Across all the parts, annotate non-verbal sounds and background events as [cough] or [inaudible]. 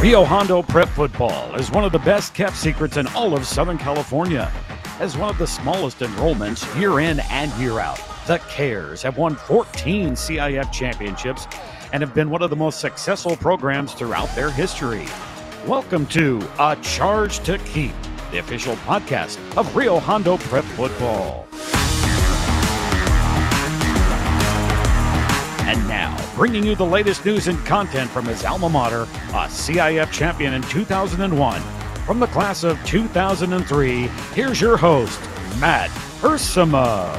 Rio Hondo Prep Football is one of the best kept secrets in all of Southern California. As one of the smallest enrollments year in and year out, the Kares have won 14 CIF championships and have been one of the most successful programs throughout their history. Welcome to A Charge to Keep, the official podcast of Rio Hondo Prep Football. And now, bringing you the latest news and content from his alma mater, a CIF champion in 2001. From the class of 2003, here's your host, Matt Ursima.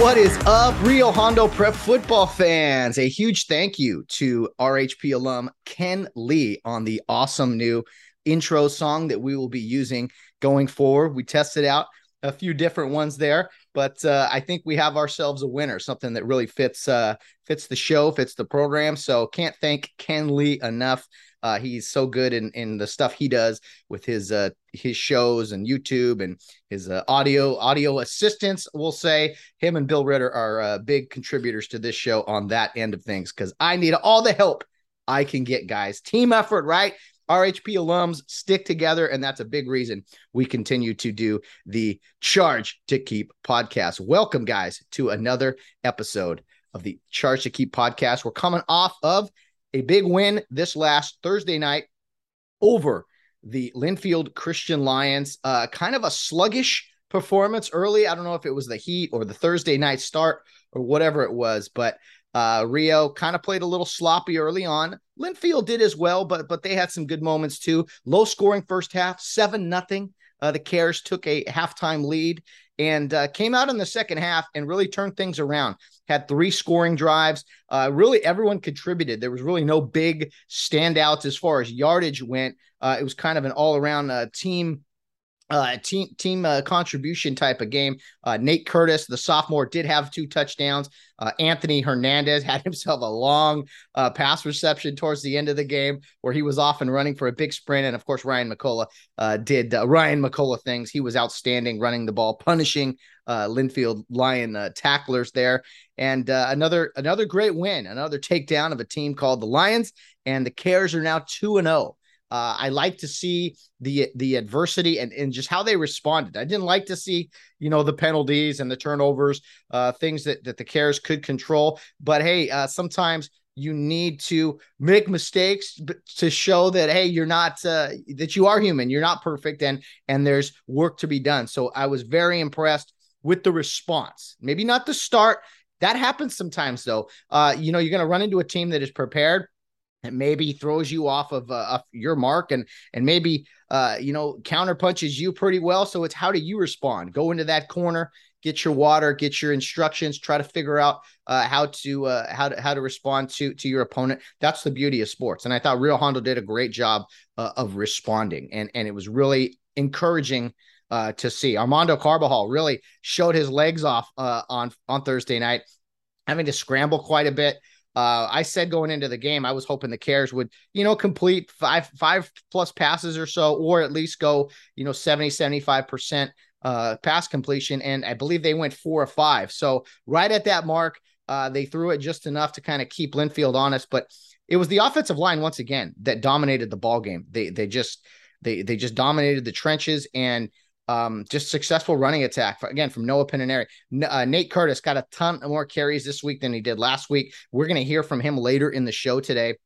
What is up, Rio Hondo Prep football fans? A huge thank you to RHP alum Ken Lee on the awesome new intro song that we will be using going forward. We tested out a few different ones there but uh, I think we have ourselves a winner, something that really fits uh, fits the show, fits the program. So can't thank Ken Lee enough. Uh, he's so good in, in the stuff he does with his uh, his shows and YouTube and his uh, audio audio assistants. We'll say him and Bill Ritter are uh, big contributors to this show on that end of things because I need all the help I can get, guys. Team effort, right? RHP alums stick together, and that's a big reason we continue to do the Charge to Keep podcast. Welcome, guys, to another episode of the Charge to Keep podcast. We're coming off of a big win this last Thursday night over the Linfield Christian Lions. Uh, kind of a sluggish performance early. I don't know if it was the heat or the Thursday night start or whatever it was, but uh, Rio kind of played a little sloppy early on. Linfield did as well, but but they had some good moments too. Low scoring first half, seven nothing. Uh, the Kares took a halftime lead and uh, came out in the second half and really turned things around. Had three scoring drives. Uh, really, everyone contributed. There was really no big standouts as far as yardage went. Uh, it was kind of an all around uh, team uh, team team uh, contribution type of game. Uh, Nate Curtis, the sophomore, did have two touchdowns. Uh, Anthony Hernandez [laughs] had himself a long uh, pass reception towards the end of the game where he was off and running for a big sprint. And of course, Ryan McCullough uh, did Ryan McCullough things. He was outstanding running the ball, punishing uh, Linfield Lion tacklers there. And uh, another another great win, another takedown of a team called the Lions. And the Kares are now two and zero oh. Uh, I like to see the the adversity and, and just how they responded. I didn't like to see, you know, the penalties and the turnovers, uh, things that, that the Kares could control. But hey, uh, sometimes you need to make mistakes to show that hey, you're not uh, that you are human, you're not perfect, and and there's work to be done. So I was very impressed with the response. Maybe not the start. That happens sometimes, though. Uh, you know, you're going to run into a team that is prepared maybe throws you off of, uh, your mark and and maybe uh, you know counter punches you pretty well. So it's how do you respond? Go into that corner get your water get your instructions try to figure out uh, how to uh, how to how to respond to to your opponent. That's the beauty of sports. And i thought Rio Hondo did a great job uh, of responding. And and it was really encouraging uh, to see. Armando carbajal really showed his legs off on on thursday night having to scramble quite a bit uh, I said going into the game, I was hoping the Kares would, you know, complete five five plus passes or so, or at least go, you know, 70, 75% uh, pass completion. And I believe they went four or five. So right at that mark, uh, they threw it just enough to kind of keep Linfield honest. But it was the offensive line once again that dominated the ball game. They they just they they just dominated the trenches and um, just successful running attack for, again from Noah Pinaneri. Uh, Nate Curtis got a ton more carries this week than he did last week. We're going to hear from him later in the show today.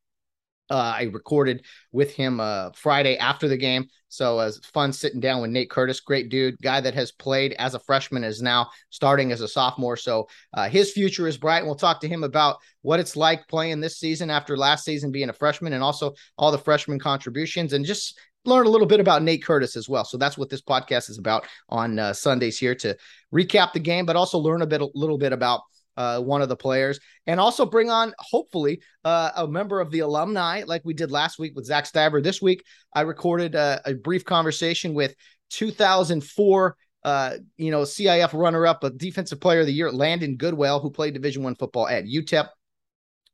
Uh, I recorded with him uh, Friday after the game. So it was fun sitting down with Nate Curtis, great dude, guy that has played as a freshman, is now starting as a sophomore. So uh, his future is bright. And we'll talk to him about what it's like playing this season after last season being a freshman and also all the freshman contributions and just learn a little bit about Nate Curtis as well. So that's what this podcast is about on uh, Sundays here to recap the game, but also learn a bit, a little bit about uh, one of the players, and also bring on hopefully uh, a member of the alumni, like we did last week with Zach Stiver. This week, I recorded a, a brief conversation with 2004 uh, you know, CIF runner-up, a defensive player of the year, Landon Goodwell, who played Division One football at UTEP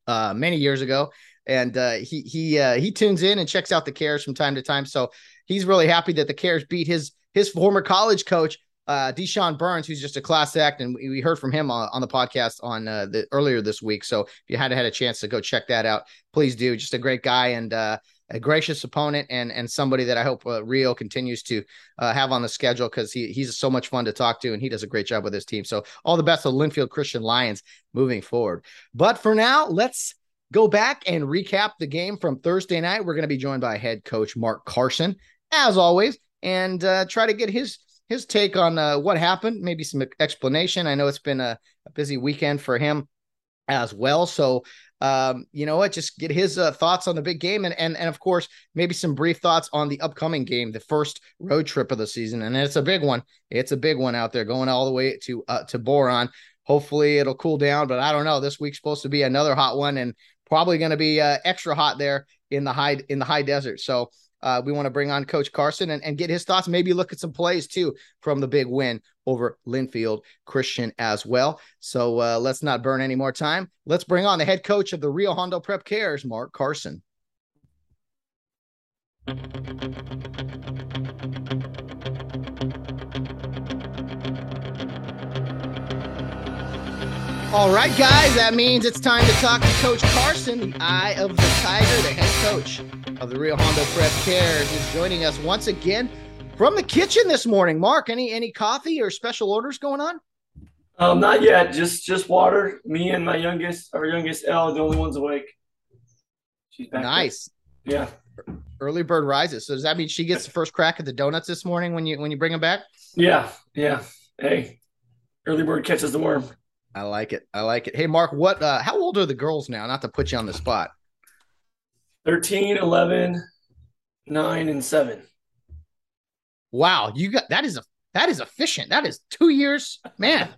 uh, many years ago, and uh, he he uh, he tunes in and checks out the Kares from time to time. So he's really happy that the Kares beat his his former college coach uh, Deshaun Burns, who's just a class act, and we heard from him on, on the podcast on uh, the earlier this week. So if you hadn't had a chance to go check that out, please do. Just a great guy and uh, a gracious opponent, and and somebody that I hope uh, Rio continues to uh, have on the schedule because he he's so much fun to talk to, and he does a great job with his team. So all the best to Linfield Christian Lions moving forward. But for now, let's go back and recap the game from Thursday night. We're going to be joined by head coach Mark Carson, as always, and uh, try to get his his take on uh, what happened, maybe some explanation. I know it's been a, a busy weekend for him as well. So, um, you know what? Just get his uh, thoughts on the big game, and and and of course, maybe some brief thoughts on the upcoming game, the first road trip of the season, and it's a big one. It's a big one out there, going all the way to uh, to Boron. Hopefully, it'll cool down, but I don't know. This week's supposed to be another hot one, and probably going to be uh, extra hot there in the high in the high desert. So uh, we want to bring on Coach Carson and, and get his thoughts. Maybe look at some plays too from the big win over Linfield Christian as well. So uh, let's not burn any more time. Let's bring on the head coach of the Rio Hondo Prep Kares, Mark Carson. All right, guys, that means it's time to talk to Coach Carson, the eye of the tiger, the head coach of the Rio Hondo Prep Kares, is joining us once again from the kitchen this morning. Mark, any any coffee or special orders going on? Um, not yet. Just just water. Me and my youngest, our youngest Elle, the only ones awake. She's back. Nice. There. Yeah. Early bird rises. So does that mean she gets the first crack at the donuts this morning when you when you bring them back? Yeah. Yeah. Hey, early bird catches the worm. I like it. I like it. Hey, Mark, what? Uh, how old are the girls now? Not to put you on the spot. 13, 11, 9, and 7. Wow, you got that is a that is efficient. That is two years, man.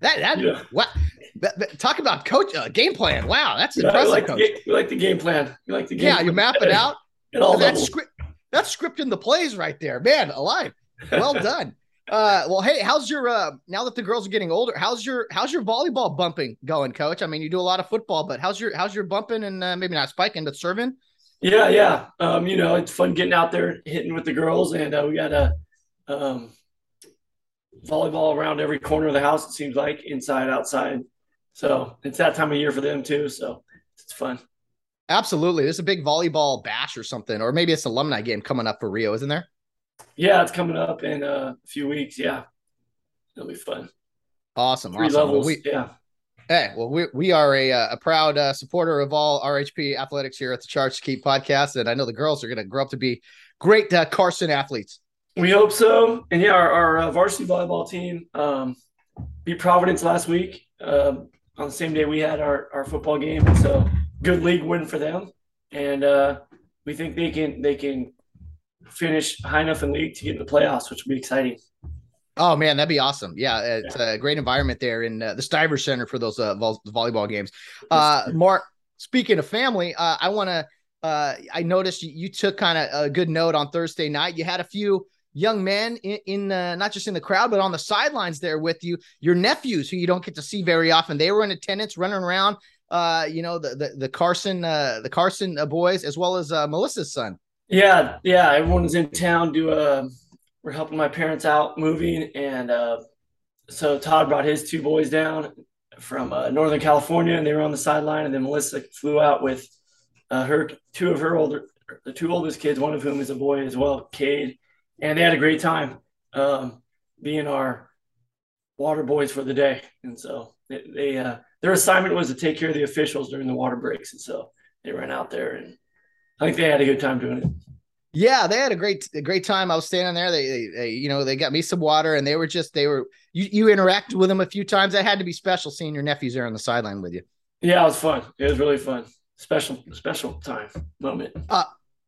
That that yeah. what? That, that, talk about coach uh, game plan. Wow, that's yeah, impressive. Like, the, you like the game plan. You like the game. Yeah, you map it out. [laughs] That's script. That's scripting the plays right there, man. Alive. Well [laughs] done. Uh, well, hey, how's your uh now that the girls are getting older? How's your how's your volleyball bumping going, coach? I mean, you do a lot of football, but how's your how's your bumping and uh, maybe not spiking, but serving? Yeah, yeah. Um, you know, it's fun getting out there hitting with the girls, and uh, we got a um, volleyball around every corner of the house. It seems like inside, outside. So it's that time of year for them too. So it's fun. Absolutely, there's a big volleyball bash or something, or maybe it's alumni game coming up for Rio, isn't there? Yeah, it's coming up in a few weeks. Yeah, it'll be fun. Awesome. Three awesome. levels. Well, we, yeah. Hey, well, we, we are a, uh, a proud uh, supporter of all RHP athletics here at the Charge to Keep podcast. And I know the girls are going to grow up to be great uh, Carson athletes. We hope so. And yeah, our, our uh, varsity volleyball team um, beat Providence last week um, on the same day we had our, our football game. So good league win for them. And uh, we think they can they can finish high enough in league to get in the playoffs, which would be exciting. Oh man, that'd be awesome! Yeah, it's yeah. a great environment there in uh, the Stivers Center for those uh, vol- volleyball games. Uh, Mark, speaking of family, uh, I want to. Uh, I noticed you, you took kind of a good note on Thursday night. You had a few young men in, in not just in the crowd, but on the sidelines there with you. Your nephews, who you don't get to see very often, they were in attendance, running around. Uh, you know the the, the Carson the Carson boys as well as Melissa's son. Yeah, yeah. Everyone's in town. Do a. We're helping my parents out moving, and uh, so Todd brought his two boys down from uh, Northern California, and they were on the sideline. And then Melissa flew out with uh, her two of her older, the two oldest kids, one of whom is a boy as well, Cade, and they had a great time um, being our water boys for the day. And so they, they uh, their assignment was to take care of the officials during the water breaks, and so they ran out there and I think they had a good time doing it. Yeah, they had a great a great time. I was standing there. They, they, they, you know, they got me some water, and they were just they were you you interacted with them a few times. That had to be special seeing your nephews there on the sideline with you. Yeah, it was fun. It was really fun. Special special time moment. Uh,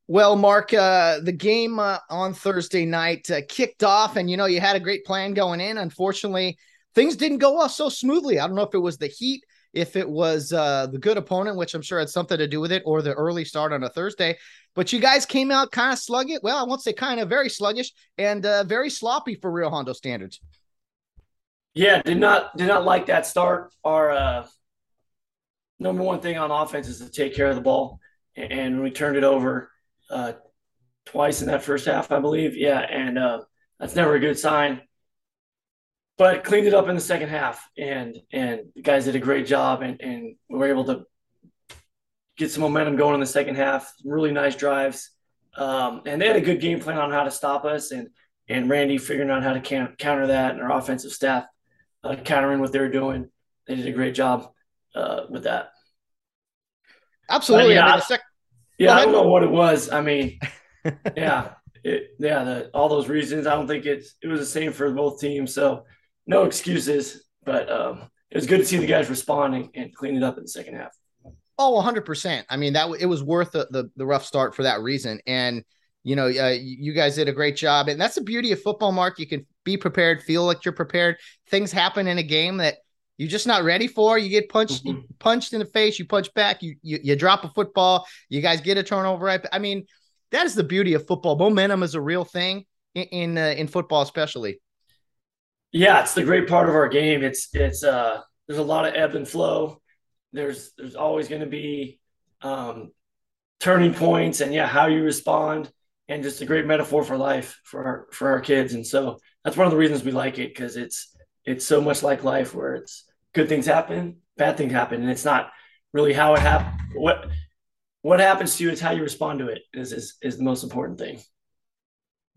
well, Mark, uh, the game uh, on Thursday night uh, kicked off, and you know you had a great plan going in. Unfortunately, things didn't go off so smoothly. I don't know if it was the heat if it was uh, the good opponent, which I'm sure had something to do with it, or the early start on a Thursday. But you guys came out kind of sluggish. Well, I won't say kind of very sluggish and uh, very sloppy for Rio Hondo standards. Yeah, did not did not like that start. Our uh, number one thing on offense is to take care of the ball, and we turned it over uh, twice in that first half, I believe. Yeah, and uh, that's never a good sign. But cleaned it up in the second half, and and the guys did a great job, and and we were able to get some momentum going in the second half. Really nice drives, um, and they had a good game plan on how to stop us, and and Randy figuring out how to can- counter that, and our offensive staff uh, countering what they were doing. They did a great job uh, with that. Absolutely. yeah, I mean, sec- yeah, I don't know what it was. I mean, [laughs] yeah, it, yeah, the, all those reasons. I don't think it's it was the same for both teams. So no excuses. But um, it was good to see the guys responding and clean it up in the second half. Oh, 100%. I mean, that it was worth the, the, the rough start for that reason. And, you know, uh, you guys did a great job. And that's the beauty of football, Mark. You can be prepared, feel like you're prepared. Things happen in a game that you're just not ready for. You get punched, mm-hmm. punched in the face, you punch back, you, you you drop a football, you guys get a turnover. Right? I mean, that is the beauty of football. Momentum is a real thing in in, uh, in football, especially. Yeah, it's the great part of our game. It's it's uh there's a lot of ebb and flow. There's there's always going to be um, turning points, and yeah, how you respond, and just a great metaphor for life for our for our kids. And so that's one of the reasons we like it because it's it's so much like life where it's good things happen, bad things happen, and it's not really how it happened. What what happens to you is how you respond to it is is, is the most important thing.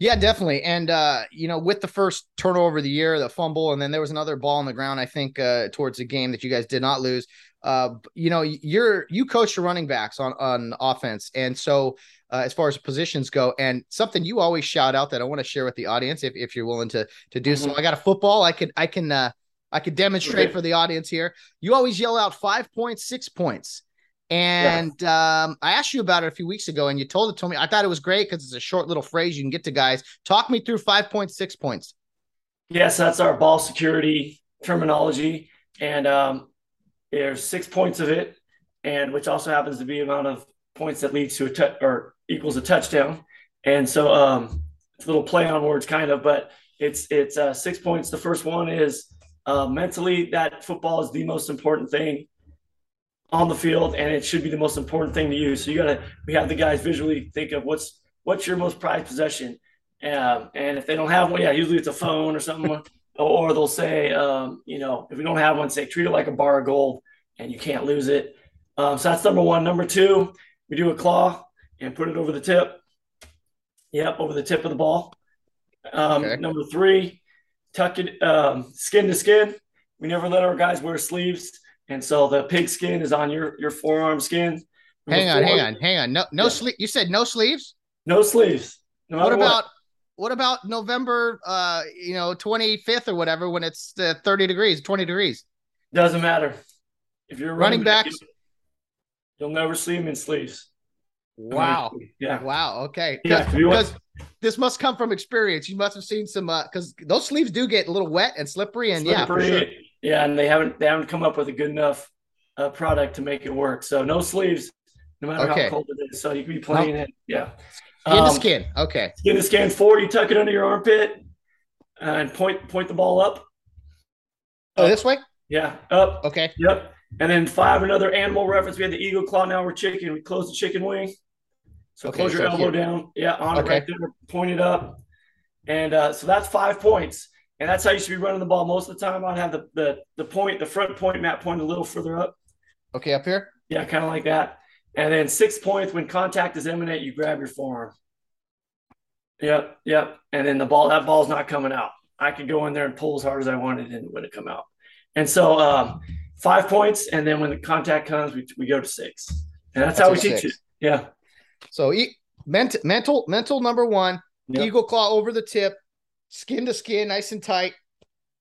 Yeah, definitely. And uh, you know, with the first turnover of the year, the fumble, and then there was another ball on the ground, I think, uh, towards the game that you guys did not lose. Uh, you know, you're you coach the running backs on on offense, and so uh, as far as positions go, and something you always shout out that I want to share with the audience, if if you're willing to to do mm-hmm. so. I got a football. I can I can uh, I could demonstrate okay. for the audience here. You always yell out five points, six points. And yeah. um, I asked you about it a few weeks ago, and you told it to me. I thought it was great because it's a short little phrase you can get to guys. Talk me through five points, six points. Yes, that's our ball security terminology, and um, there's six points of it, and which also happens to be amount of points that leads to a touch or equals a touchdown. And so um, it's a little play on words, kind of, but it's it's uh, six points. The first one is uh, mentally that football is the most important thing on the field, and it should be the most important thing to you. So you gotta we have the guys visually think of what's what's your most prized possession, um, and if they don't have one, yeah, usually it's a phone or something, [laughs] or they'll say, um, you know, if we don't have one, say treat it like a bar of gold, and you can't lose it. Um, so that's number one. Number two, we do a claw and put it over the tip. Yep, over the tip of the ball. Um, okay. Number three, tuck it um, skin to skin. We never let our guys wear sleeves and so the pig skin is on your your forearm skin. Hang on, hang on, hang on. No, no yeah. sleeve. You said no sleeves. No sleeves. No what about what. what about November? Uh, you know, twenty fifth or whatever when it's uh, thirty degrees, twenty degrees. Doesn't matter. If you're running, running backs, you'll never see him in sleeves. Wow. Yeah. Wow. Okay. Yeah. Because this must come from experience. You must have seen some because uh, those sleeves do get a little wet and slippery, and slippery. yeah, for sure. Yeah, and they haven't they haven't come up with a good enough uh, product to make it work. So no sleeves, no matter okay. how cold it is. So you can be playing it. Yeah. Skin um, to skin. Okay. Skin to skin. Four, you tuck it under your armpit and point point the ball up. Oh, this way? Yeah. Up. Okay. Yep. And then five, another animal reference. We had the eagle claw. Now we're chicken. We close the chicken wing. So okay, close your so elbow here. down. Yeah, on okay. it right there. Point it up. And uh, so that's five points. And that's how you should be running the ball most of the time. I'd have the the, the point, the front point mat point a little further up. Okay, up here? Yeah, kind of like that. And then six points when contact is imminent, you grab your forearm. Yep, yep. And then the ball, that ball's not coming out. I could go in there and pull as hard as I wanted and it wouldn't come out. And so um, five points, and then when the contact comes, we, we go to six. And that's, that's how we teach it. Yeah. So e- ment- mental mental number one, yep. eagle claw over the tip, skin to skin, nice and tight,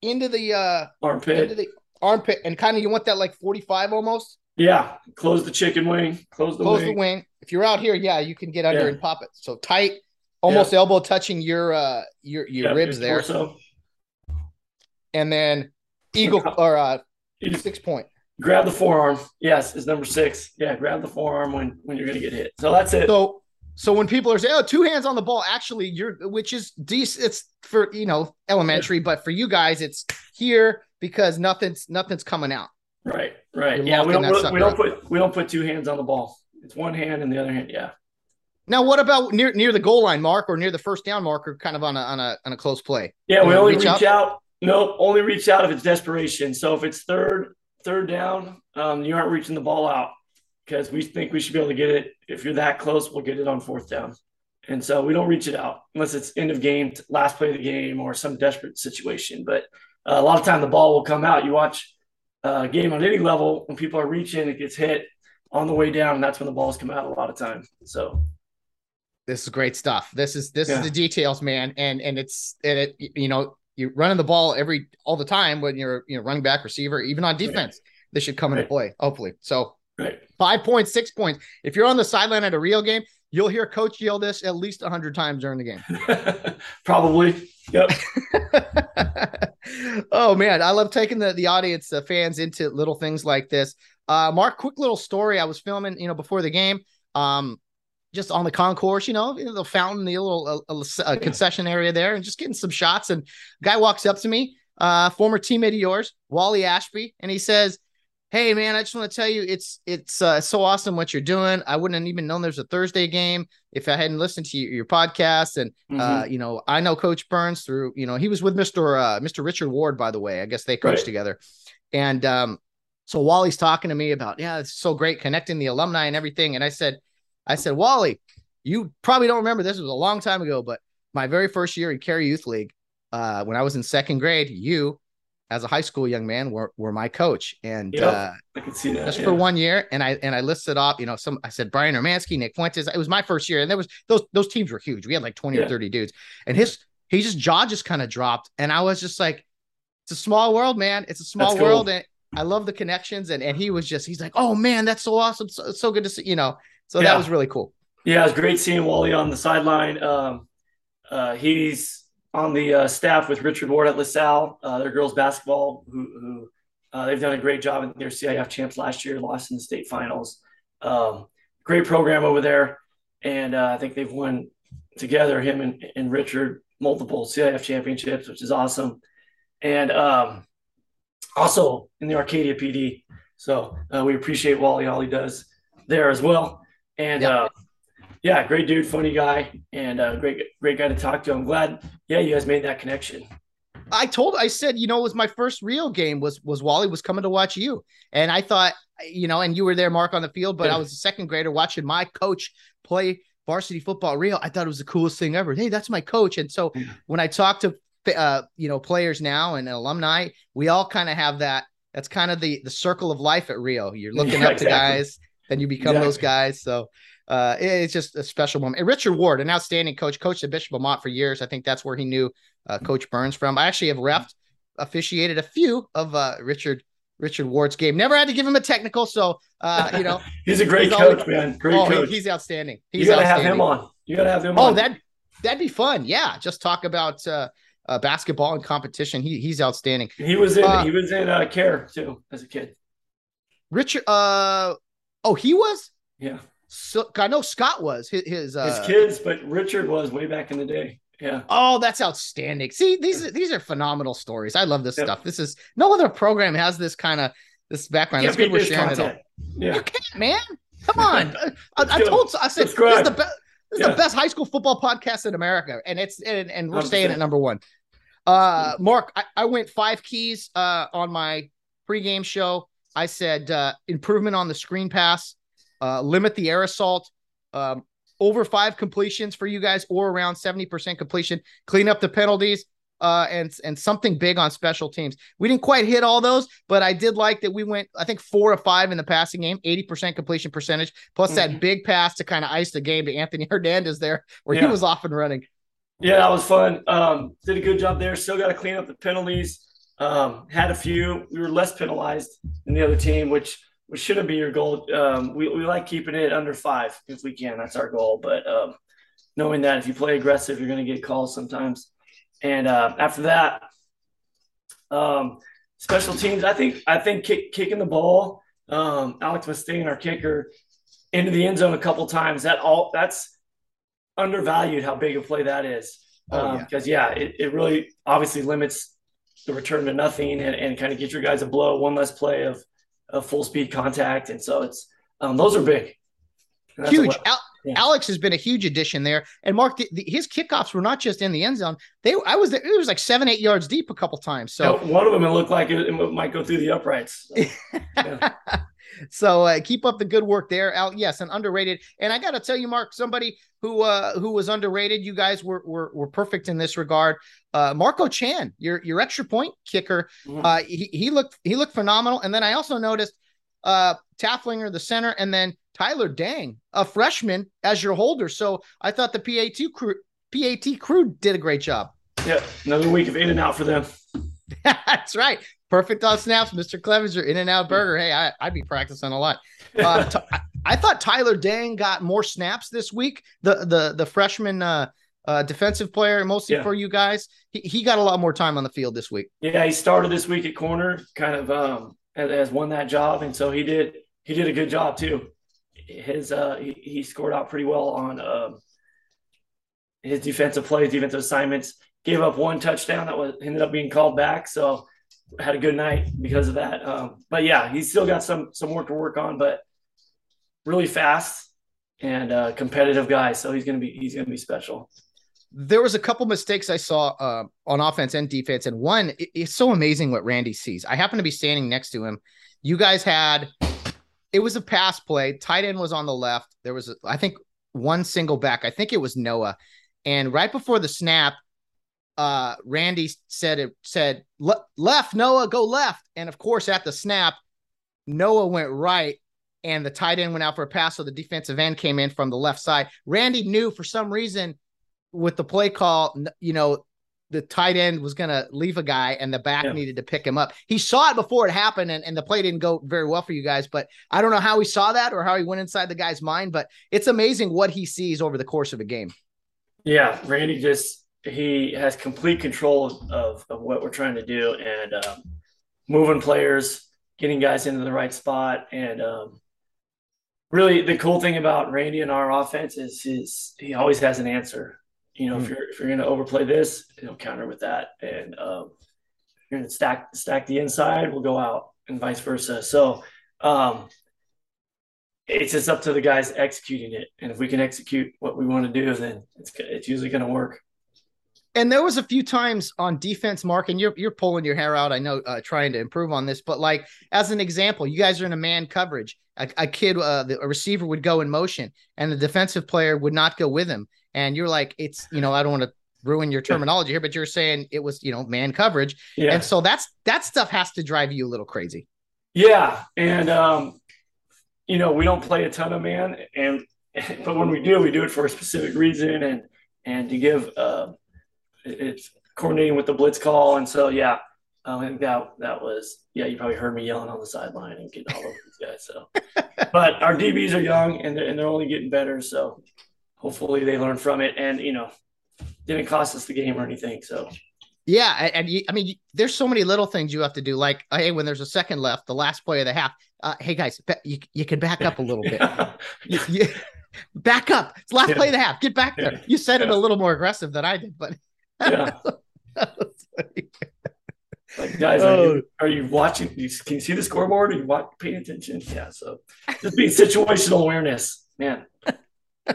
into the uh armpit, into the armpit, and kind of you want that like forty five almost. Yeah, close the chicken wing, close the close wing. the wing. If you're out here, yeah, you can get under yeah. and pop it. So tight, almost yeah. elbow touching your uh your your yeah, ribs there. Torso. And then eagle or uh six point. Grab the forearm. Yes, is number six. Yeah, grab the forearm when when you're gonna get hit. So that's it. So so when people are saying, "Oh, two hands on the ball," actually, you're which is decent. It's for you know elementary, yeah. but for you guys, it's here because nothing's nothing's coming out. Right, right. You're yeah, we don't we don't put we don't put two hands on the ball. It's one hand and the other hand. Yeah. Now, what about near near the goal line mark or near the first down marker, kind of on a on a on a close play? Yeah, we only reach, reach out No, only reach out if it's desperation. So if it's third third down, um, you aren't reaching the ball out because we think we should be able to get it. If you're that close, we'll get it on fourth down. And so we don't reach it out unless it's end of game, last play of the game, or some desperate situation. But uh, a lot of time the ball will come out. You watch a game on any level when people are reaching, it gets hit on the way down, and that's when the balls come out a lot of time. So this is great stuff. This is this yeah. is the details, man, and and it's and it you know you're running the ball every all the time when you're you know running back, receiver, even on defense. Right. This should come right. into play, hopefully. So right. five points, six points. If you're on the sideline at a real game, you'll hear coach yell this at least hundred times during the game. [laughs] Probably. Yep. [laughs] oh man, I love taking the the audience, the fans into little things like this. Uh, Mark, quick little story. I was filming, you know, before the game. Um, just on the concourse, you know, the fountain, the little uh, uh, concession area there, and just getting some shots. And guy walks up to me, uh, former teammate of yours, Wally Ashby, and he says, "Hey, man, I just want to tell you, it's it's uh, so awesome what you're doing. I wouldn't have even known there's a Thursday game if I hadn't listened to your, your podcast. And uh, mm-hmm. you know, I know Coach Burns through, you know, he was with Mister uh, Mister Richard Ward, by the way. I guess they coached right. together, and um, so Wally's talking to me about, yeah, it's so great connecting the alumni and everything. And I said." I said, Wally, you probably don't remember this. It was a long time ago, but my very first year in Cary Youth League, uh, when I was in second grade, you, as a high school young man, were, were my coach. And yep, uh, I can see that just yeah. for one year. And I and I listed off, you know, some I said Brian Ermansky, Nick Fuentes. It was my first year, and there was those those teams were huge. We had like 20 yeah. or 30 dudes. And his he just jaw just kind of dropped. And I was just like, it's a small world, man. It's a small world. And I love the connections. And and he was just, he's like, oh man, that's so awesome. So, so good to see, you know. So yeah. that was really cool. Yeah, it was great seeing Wally on the sideline. Um, uh, he's on the uh, staff with Richard Ward at LaSalle, uh, their girls basketball, who, who uh, they've done a great job in their CIF champs last year, lost in the state finals. Um, great program over there, and uh, I think they've won together him and, and Richard multiple CIF championships, which is awesome. And um, also in the Arcadia PD, so uh, we appreciate Wally all he does there as well. And yep. Yeah, great dude, funny guy, and uh, great great guy to talk to. I'm glad, yeah, you guys made that connection. I told, I said, you know, it was my first real game was was Wally was coming to watch you, and I thought, you know, and you were there, Mark, on the field, but yeah. I was a second grader watching my coach play varsity football real. I thought it was the coolest thing ever. Hey, that's my coach, and so when I talk to uh, you know players now and alumni, we all kind of have that. That's kind of the the circle of life at Rio. You're looking yeah, up exactly. to guys then you become exactly. those guys. So uh, it's just a special moment. And Richard Ward, an outstanding coach, coached at Bishop Amat for years. I think that's where he knew uh, Coach Burns from. I actually have ref officiated a few of uh, Richard Richard Ward's game. Never had to give him a technical, so uh, you know [laughs] he's a great he's coach, always, man. Great oh, coach. he's outstanding. He's you gotta have him on. You gotta have him oh, on. Oh, that that'd be fun. Yeah, just talk about uh, uh, basketball and competition. He he's outstanding. He was in he was in uh, care too as a kid. Richard, uh, Oh, he was. Yeah. So I know Scott was his his, uh, his kids, but Richard was way back in the day. Yeah. Oh, that's outstanding. See, these are these are phenomenal stories. I love this stuff. This is no other program has this kind of this background. It's good we're sharing content. it all. Yeah. You can't, man. Come on. I, I, told I said this is the best. This is yeah. the best high school football podcast in America, and it's and, and we're 100%. staying at number one. Uh, Mark, I, I went five keys uh on my pregame show. I said uh, improvement on the screen pass, uh, limit the air assault, um, over five completions for you guys, or around 70% completion, clean up the penalties, uh, and and something big on special teams. We didn't quite hit all those, but I did like that we went, I think, four or five in the passing game, 80% completion percentage, plus mm-hmm. that big pass to kind of ice the game to Anthony [laughs] Hernandez there, where yeah. he was off and running. Yeah, that was fun. Um, did a good job there. Still got to clean up the penalties. Um, had a few. We were less penalized than the other team, which which shouldn't be your goal. Um, we, we like keeping it under five if we can. That's our goal. But um, knowing that if you play aggressive, you're going to get calls sometimes. And uh, after that, um, special teams. I think I think kick, kicking the ball. Um, Alex Mustaine, our kicker, into the end zone a couple times. That all that's undervalued how big a play that is. Because oh, yeah, um, yeah it, it really obviously limits the return to nothing and, and kind of get your guys a blow, one less play of, of full speed contact. And so it's um, those are big. Huge. Al- yeah. Alex has been a huge addition there. And Mark, the, the, his kickoffs were not just in the end zone. They, I was there, it was like seven, eight yards deep a couple times. So yeah, one of them, it looked like it, it might go through the uprights. So, [laughs] yeah. So uh, keep up the good work there. Al, yes, and underrated. And I got to tell you, Mark, somebody who uh, who was underrated. You guys were were, were perfect in this regard. Uh, Marco Chan, your your extra point kicker. Mm-hmm. Uh, he, he looked he looked phenomenal. And then I also noticed uh, Tafflinger, the center, and then Tyler Dang, a freshman, as your holder. So I thought the PAT crew, PAT crew did a great job. Yeah, another week of in and out for them. [laughs] That's right. Perfect on snaps, Mr. Clevenger, in and out burger. Hey, I, would be practicing a lot. Uh, [laughs] t- I thought Tyler Dang got more snaps this week. The the the freshman uh, uh, defensive player, mostly yeah. for you guys. He, he got a lot more time on the field this week. Yeah, he started this week at corner, kind of um, has, has won that job, and so he did he did a good job too. His uh, he, he scored out pretty well on um, his defensive plays, defensive assignments. Gave up one touchdown that was ended up being called back, so had a good night because of that. Um, but yeah, he's still got some some work to work on, but really fast and competitive guy. So he's gonna be he's gonna be special. There was a couple mistakes I saw uh, on offense and defense, and one it, it's so amazing what Randy sees. I happen to be standing next to him. You guys had it was a pass play. Tight end was on the left. There was, a, I think, one single back. I think it was Noah. And right before the snap, uh, Randy said it said left Noah go left, and of course at the snap, Noah went right, and the tight end went out for a pass, so the defensive end came in from the left side. Randy knew for some reason with the play call, you know, the tight end was going to leave a guy and the back yeah. needed to pick him up. He saw it before it happened and, and the play didn't go very well for you guys, but I don't know how he saw that or how he went inside the guy's mind, but it's amazing what he sees over the course of a game. Yeah. Randy just, he has complete control of, of, what we're trying to do and um, moving players, getting guys into the right spot. And um, really the cool thing about Randy and our offense is his, he always has an answer you know, mm. if you're if you're going to overplay this, you will counter with that, and um, if you're going to stack stack the inside, we'll go out, and vice versa. So um, it's just up to the guys executing it, and if we can execute what we want to do, then it's it's usually going to work. And there was a few times on defense, Mark, and you're you're pulling your hair out. I know, uh, trying to improve on this, but like as an example, you guys are in a man coverage. A, a kid, uh, the, a receiver would go in motion, and the defensive player would not go with him and you're like, it's you know, I don't want to ruin your terminology here, but you're saying it was you know man coverage, yeah. and so that's that stuff has to drive you a little crazy. Yeah, and um, you know, we don't play a ton of man, and [laughs] but when we do, we do it for a specific reason, and and to give uh, it's coordinating with the blitz call, and so yeah. I think that that was yeah. You probably heard me yelling on the sideline and getting all over these guys. So, [laughs] but our DBs are young and they're, and they're only getting better. So hopefully they learn from it and you know didn't cost us the game or anything so yeah and you, i mean there's so many little things you have to do like hey when there's a second left the last play of the half uh, hey guys you, you can back up a little bit [laughs] you, you, back up it's last yeah. play of the half get back there you said yeah. it a little more aggressive than i did but yeah [laughs] like guys are, you, oh. are you watching you, can you see the scoreboard are you watch, paying attention yeah so just being situational awareness man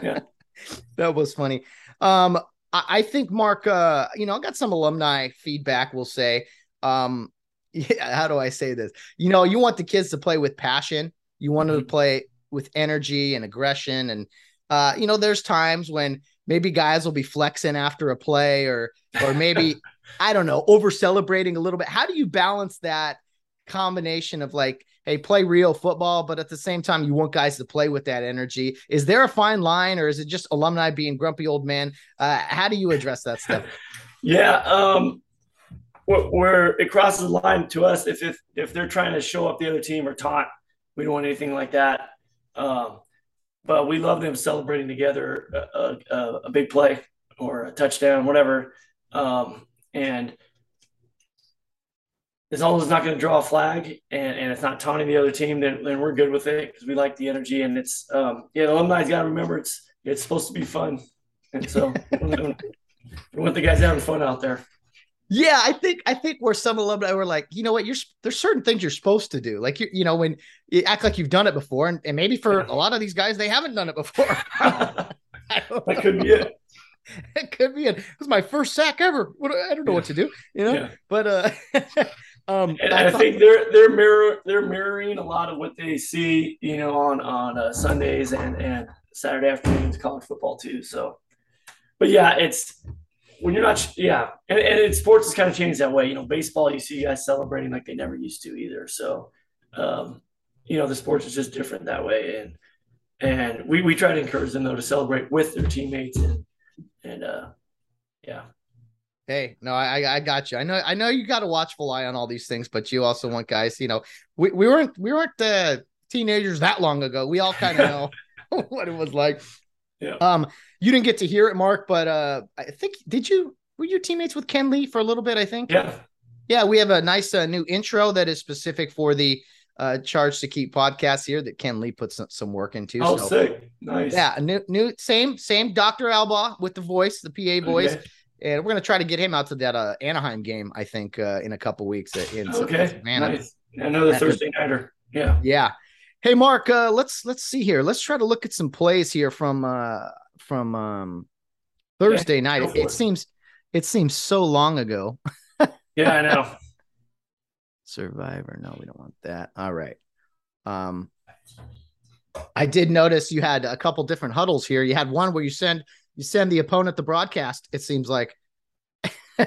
yeah [laughs] that was funny. Um, I, I think Mark, uh, you know, I got some alumni feedback. We'll say, um, [laughs] yeah, how do I say this? You know, you want the kids to play with passion. You want them to mm-hmm. play with energy and aggression. And uh, you know, there's times when maybe guys will be flexing after a play, or or maybe [laughs] I don't know, over celebrating a little bit. How do you balance that combination of like hey, play real football, but at the same time, you want guys to play with that energy. Is there a fine line, or is it just alumni being grumpy old man? Uh, how do you address that stuff? [laughs] yeah, um, where it crosses the line to us if if if they're trying to show up the other team or taunt, we don't want anything like that. Um, but we love them celebrating together a, a, a, big play or a touchdown, whatever. Um, and as long as it's not going to draw a flag and, and it's not taunting the other team, then, then we're good with it because we like the energy and it's um, yeah. Alumni's got to remember it's it's supposed to be fun, and so [laughs] we want the guys having fun out there. Yeah, I think I think where some alumni were like, you know what, you're there's certain things you're supposed to do. Like you, you know, when you act like you've done it before, and, and maybe for a lot of these guys, they haven't done it before. [laughs] [laughs] that could be it. [laughs] It could be it. It was my first sack ever. What I don't know yeah. what to do, you know. Yeah. But uh um and I, I thought, think they're they're mirror they're mirroring a lot of what they see, you know, on on uh, Sundays and and Saturday afternoons college football too. So but yeah, it's when you're not, yeah, and, and sports has kind of changed that way. You know, baseball, you see guys celebrating like they never used to either. So, um, you know, the sports is just different that way, and and we we try to encourage them though to celebrate with their teammates and and uh, yeah. Hey, no, I I got you. I know I know you got a watchful eye on all these things, but you also want guys. You know, we, we weren't we weren't uh, teenagers that long ago. We all kind of [laughs] know [laughs] what it was like. Yeah. Um, you didn't get to hear it, Mark, but uh, I think did you were you teammates with Ken Lee for a little bit? I think. Yeah. Yeah, we have a nice uh, new intro that is specific for the uh, Charge to Keep podcast here that Ken Lee put some, some work into. Oh, so, sick! Nice. Yeah, new new same same Doctor Albaugh with the voice, the PA voice. Okay. And we're gonna try to get him out to that uh, Anaheim game, I think, uh, in a couple weeks. In okay, Savanna. nice. Another Thursday nighter. Yeah, yeah. Hey, Mark, uh, let's let's see here. Let's try to look at some plays here from uh, from um, Thursday yeah, night. It, it, seems it seems so long ago. [laughs] yeah, I know. Survivor. No, we don't want that. All right. Um, I did notice you had a couple different huddles here. You had one where you send you send the opponent the broadcast. It seems like. [laughs]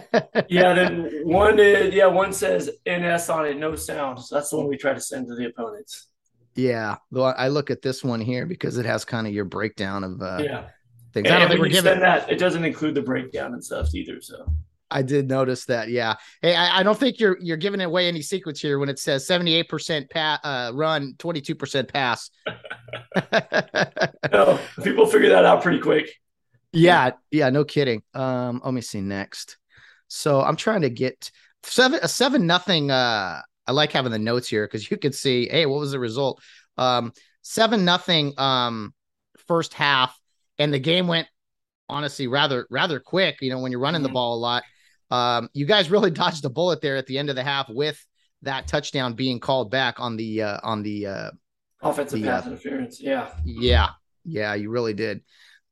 yeah, then one is yeah, one says NS on it, no sound. So that's the one we try to send to the opponents. Yeah, though I look at this one here because it has kind of your breakdown of uh, yeah things. And I don't think we're giving that. It doesn't include the breakdown and stuff either. So I did notice that. Yeah. Hey, I, I, don't think you're you're giving away any secrets here when it says 78% pass uh, run, 22% pass. [laughs] no, people figure that out pretty quick. Yeah, yeah, no kidding. Um, let me see next. So I'm trying to get seven a seven nothing. Uh, I like having the notes here because you could see, hey, what was the result? Um, seven nothing. Um, first half and the game went honestly rather rather quick. You know, when you're running mm-hmm. the ball a lot, um, you guys [laughs] really dodged a bullet there at the end of the half with that touchdown being called back on the uh, on the uh, offensive the, uh, pass uh, interference. Yeah, yeah, yeah, you really did.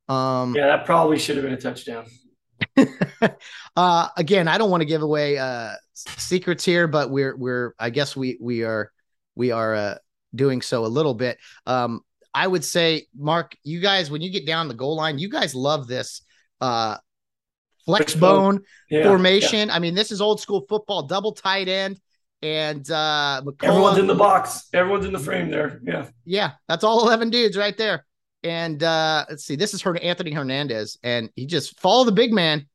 Um, yeah, that probably should have been a touchdown. [laughs] uh, again, I don't want to give away uh, secrets here, but we're we're I guess we we are we are uh, doing so a little bit. Um, I would say, Mark, you guys, when you get down the goal line, you guys love this uh, flex bone yeah, formation. Yeah. I mean, this is old school football, double tight end. And uh, McCullough, everyone's in the box, everyone's in the frame there. Yeah. Yeah. That's all 11 dudes right there. And uh, let's see, this is her Anthony Hernandez, and he just follow the big man.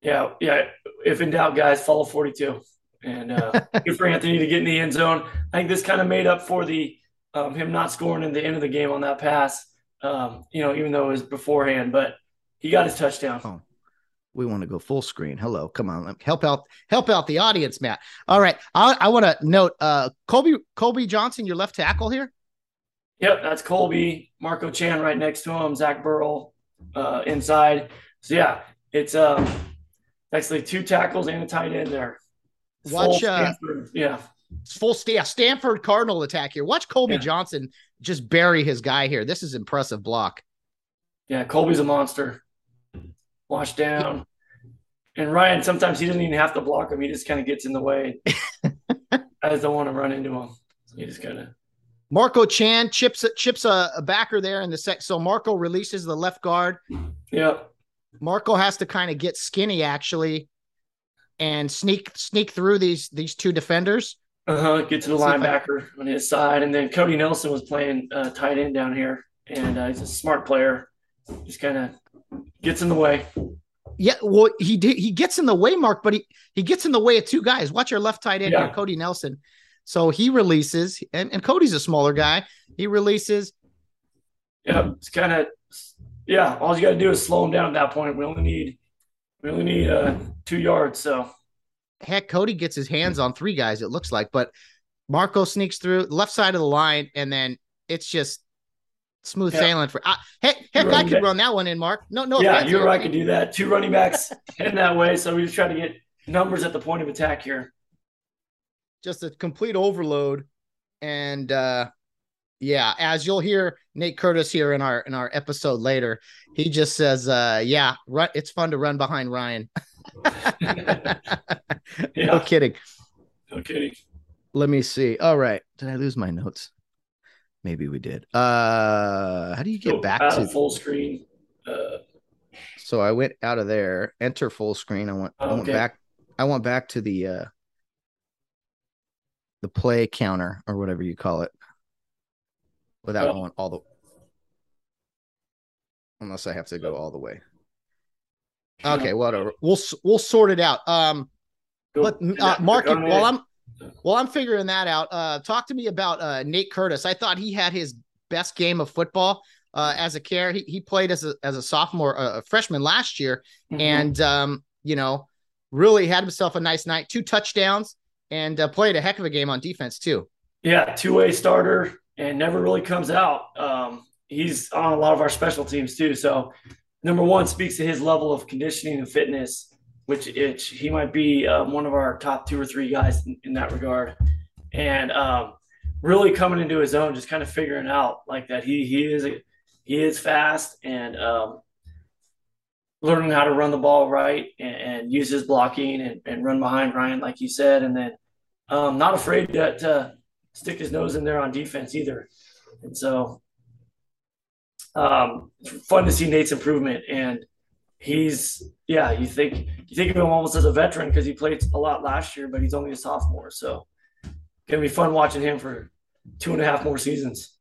Yeah. Yeah. If in doubt, guys, follow 42. And uh, [laughs] good for Anthony to get in the end zone. I think this kind of made up for the um, him not scoring in the end of the game on that pass. Um, you know, even though it was beforehand, but he got his touchdown. Oh, we want to go full screen. Hello, come on, help out, help out the audience, Matt. All right, I, I want to note, uh, Colby, Colby Johnson, your left tackle here. Yep, that's Colby, Marco Chan right next to him, Zach Burrell uh, inside. So yeah, it's um, actually two tackles and a tight end there. Watch, uh, yeah full yeah, Stanford Cardinal attack here. Watch Colby yeah. Johnson just bury his guy here. This is impressive block. Yeah, Colby's a monster. Wash down. And Ryan, sometimes he doesn't even have to block him. He just kind of gets in the way. [laughs] I just don't want to run into him. So he just kind of. Marco Chan chips chips a, a, backer there in the sec. So Marco releases the left guard. Yeah. Marco has to kind of get skinny actually, and sneak sneak through these these two defenders. Uh huh. Get to the linebacker on his side, and then Cody Nelson was playing uh, tight end down here, and uh, he's a smart player. Just kind of gets in the way. Yeah, well, he did. He gets in the way, Mark, but he he gets in the way of two guys. Watch your left tight end yeah. here, Cody Nelson. So he releases, and, and Cody's a smaller guy. He releases. Yeah, it's kind of yeah. All you got to do is slow him down at that point. We only need we only need uh, two yards, so heck, Cody gets his hands on three guys, it looks like, but Marco sneaks through left side of the line, and then it's just smooth Yeah. sailing for. Uh, heck, heck, I could back. run that one in, Mark. No, no. yeah, you're right. Anthony. Could do that. Two running backs [laughs] in that way. So we just try to get numbers at the point of attack here. Just a complete overload, and uh yeah, as you'll hear Nate Curtis here in our in our episode later, he just says, uh "Yeah, run, it's fun to run behind Ryan." [laughs] [laughs] no kidding. no kidding. Let me see. All right, did I lose my notes? Maybe we did. Uh How do you get Go back to? full screen. Uh, So I went out of there, enter full screen. I went, I went back. I went back to the uh the play counter or whatever you call it, without Oh. going all the. Unless I have to go all the way. Okay, whatever. We'll we'll sort it out. Um, go- but uh, Mark, Go while I'm while I'm figuring that out, uh, talk to me about uh, Nate Curtis. I thought he had his best game of football uh, as a Kare. He, he played as a as a sophomore, uh, a freshman last year, Mhm. and um, you know, really had himself a nice night. Two touchdowns and uh, played a heck of a game on defense too. Yeah, two way starter and never really comes out. Um, he's on a lot of our special teams too. So, number one speaks to his level of conditioning and fitness, which it, he might be um, one of our top two or three guys in, in that regard. And um, really coming into his own, just kind of figuring out like that he he is he is fast and um, learning how to run the ball right and, and use his blocking and, and run behind Ryan, like you said, and then um, not afraid to, to stick his nose in there on defense either. And so, um, fun to see Nate's improvement. And he's, yeah, you think you think of him almost as a veteran because he played a lot last year, but he's only a sophomore. So, gonna be fun watching him for two and a half more seasons.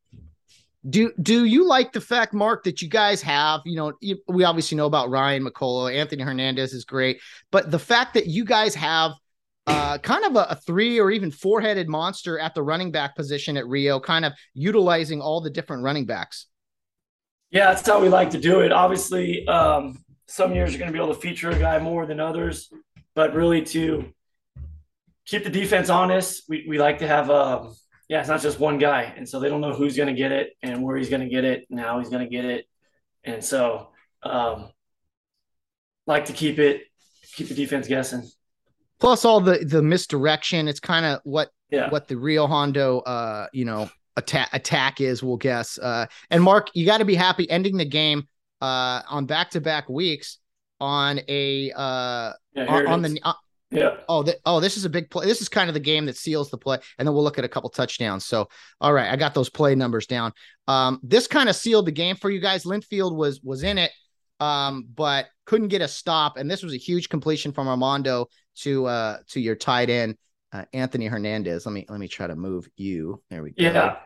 Do do you like the fact, Mark, that you guys have? You know, you, we obviously know about Ryan McCullough, Anthony Hernandez is great, but the fact that you guys have uh, kind of a, a three or even four headed monster at the running back position at Rio, kind of utilizing all the different running backs. Yeah, that's how we like to do it. Obviously, um, some years you're going to be able to feature a guy more than others, but really to keep the defense honest, we, we like to have, um, yeah, it's not just one guy. And so they don't know who's going to get it and where he's going to get it, and how he's going to get it. And so, um, like to keep it, keep the defense guessing. Plus all the the misdirection. It's kind of what Yeah. what the Rio Hondo uh you know attack attack is, we'll guess. Uh and Mark, you got to be happy ending the game uh on back to back weeks on a uh Yeah. on, on the uh, yeah. oh th- oh this is a big play. This is kind of the game that seals the play, and then we'll look at a couple touchdowns. So all right, I got those play numbers down. Um, this kind of sealed the game for you guys. Linfield was was in it, um, but couldn't get a stop, and this was a huge completion from Armando to uh to your tight end uh, Anthony Hernandez. Let me let me try to move you. There we go. Yeah.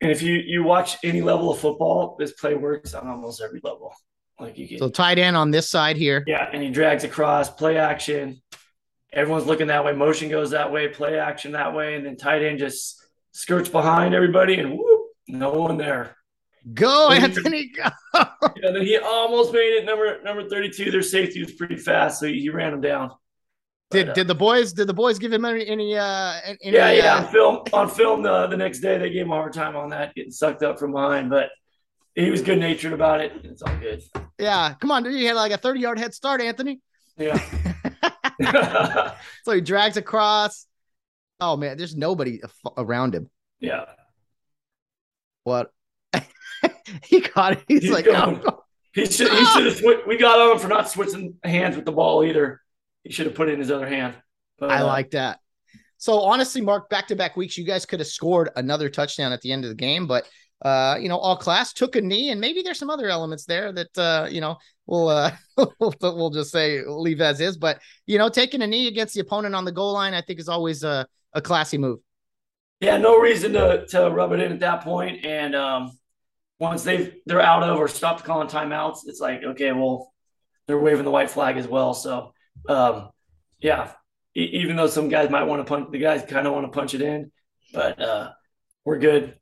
And if you, you watch any level of football, this play works on almost every level. Like you can So tight end on this side here. Yeah, and he drags across, play action. Everyone's looking that way. Motion goes that way, play action that way, and then tight end just skirts behind everybody, and whoop, no one there. Go Anthony. Go. And then he almost made it. Number number thirty two. Their safety was pretty fast, so he, he ran him down. Did uh, did the boys did the boys give him any any uh any, yeah, yeah. uh, On film, on film, the, the next day they gave him a hard time on that, getting sucked up from behind, but he was good natured about it. It's all good. yeah. Come on, dude. You had like a 30 yard head start, Anthony. Yeah. [laughs] [laughs] So he drags across. Oh man, there's nobody around him. yeah. What? [laughs] he got it. He's, He's like, going. "Oh." He should he should have swi- we got on him for not switching hands with the ball either. He should have put it in his other hand. But, I uh, like that. So honestly, Mark, back to back weeks, you guys could have scored another touchdown at the end of the game, but uh, you know, all class took a knee, and maybe there's some other elements there that uh, you know, we'll uh [laughs] we'll, we'll just say leave as is. But you know, taking a knee against the opponent on the goal line, I think is always a, a classy move. Yeah, no reason to to rub it in at that point. And um, once they've they're out of or stopped calling timeouts, it's like okay, well, they're waving the white flag as well. So um, yeah, e- even though some guys might want to punch, the guys kind of want to punch it in, but uh, we're good.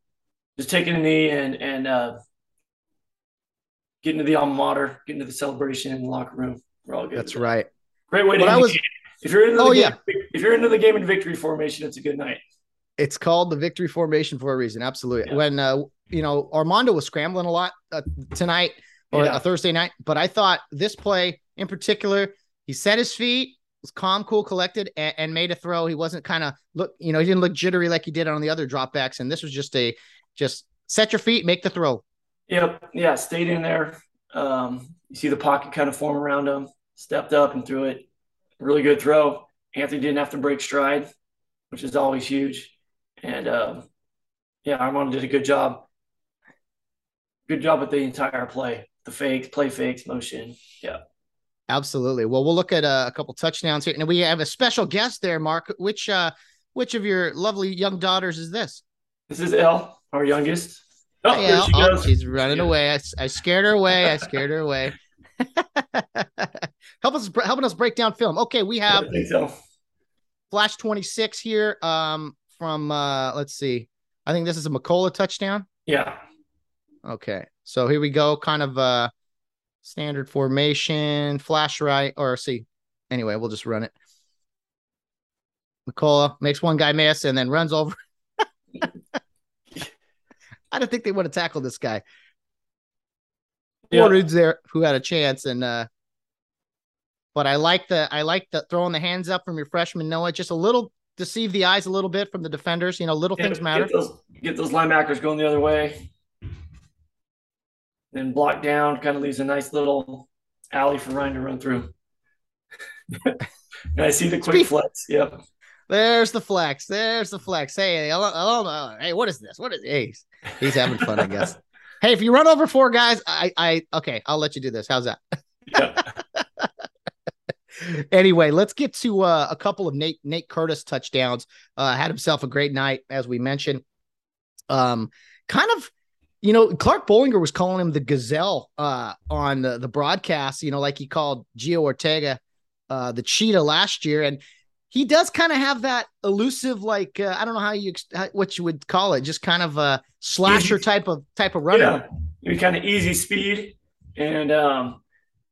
Just taking a knee and and uh, getting to the alma mater, getting to the celebration in the locker room. We're all good. That's right. Great way to What end I was- game. If you're into the Oh, game, yeah. if you're into the game in victory formation, it's a good night. It's called the victory formation for a reason. Absolutely. Yeah. When uh, you know Armando was scrambling a lot uh, tonight or Yeah. a Thursday night, but I thought this play in particular, he set his feet, was calm, cool, collected, and, and made a throw. He wasn't kind of look, you know, he didn't look jittery like he did on the other dropbacks, and this was just a just set your feet, make the throw. Yep. Yeah. Stayed in there. Um, you see the pocket kind of form around him. Stepped up and threw it. Really good throw. Anthony didn't have to break stride, which is always huge. And um, yeah, Armando did a good job. Good job with the entire play. The fakes, play fakes, motion. Yeah. Absolutely. Well, we'll look at uh, a couple touchdowns here, and we have a special guest there, Mark. Which uh, which of your lovely young daughters is this? This is Elle, our youngest. Oh, Hey, she Oh, goes. she's running Yeah. away. I, I scared her away. I scared her away. [laughs] Help us helping us break down film. Okay, we have so. Flash 26 here um from uh let's see. I think this is a McCullough touchdown. Yeah. Okay. So here we go kind of uh standard formation, flash right or see. Anyway, we'll just run it. McCullough makes one guy miss and then runs over. [laughs] I don't think they would have tackled this guy. Yeah. Four dudes there who had a chance and uh but I like the I like the throwing the hands up from your freshman Noah just a little deceive the eyes a little bit from the defenders you know little things matter Get those, get those linebackers going the other way. And then block down, kind of leaves a nice little alley for Ryan to run through. [laughs] and I see the quick Speak- flex. Yep. there's the flex there's the flex hey hello, hey what is this what is hey, he's, he's having fun I guess [laughs] hey if you run over four guys I I okay I'll let you do this how's that Yeah. [laughs] anyway, let's get to uh, a couple of Nate Nate Curtis touchdowns. Uh, had himself a great night, as we mentioned. Um, kind of, you know, Clark Bollinger was calling him the gazelle uh, on the, the broadcast. You know, like he called Gio Ortega uh, the cheetah last year, and he does kind of have that elusive, like uh, I don't know how you how- what you would call it, just kind of a slasher type of type of runner. Yeah. Kind of easy speed. And um,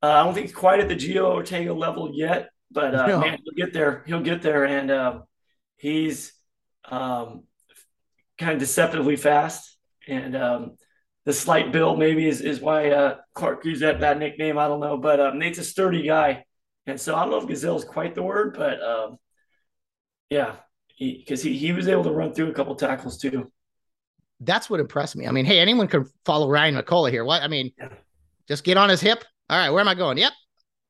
uh, I don't think he's quite at the Gio Ortega level yet, but uh, No. man, he'll get there. He'll get there. And um, he's um, kind of deceptively fast. And um, the slight build maybe is, is why uh, Clark used that, that nickname. I don't know. But uh, Nate's a sturdy guy. And so I don't know if gazelle is quite the word, but um, yeah, because he, he, was able to run through a couple tackles too. that's what impressed me. I mean, hey, anyone can follow Ryan McCullough here. What I mean, Yeah. just get on his hip. All right, where am I going? Yep,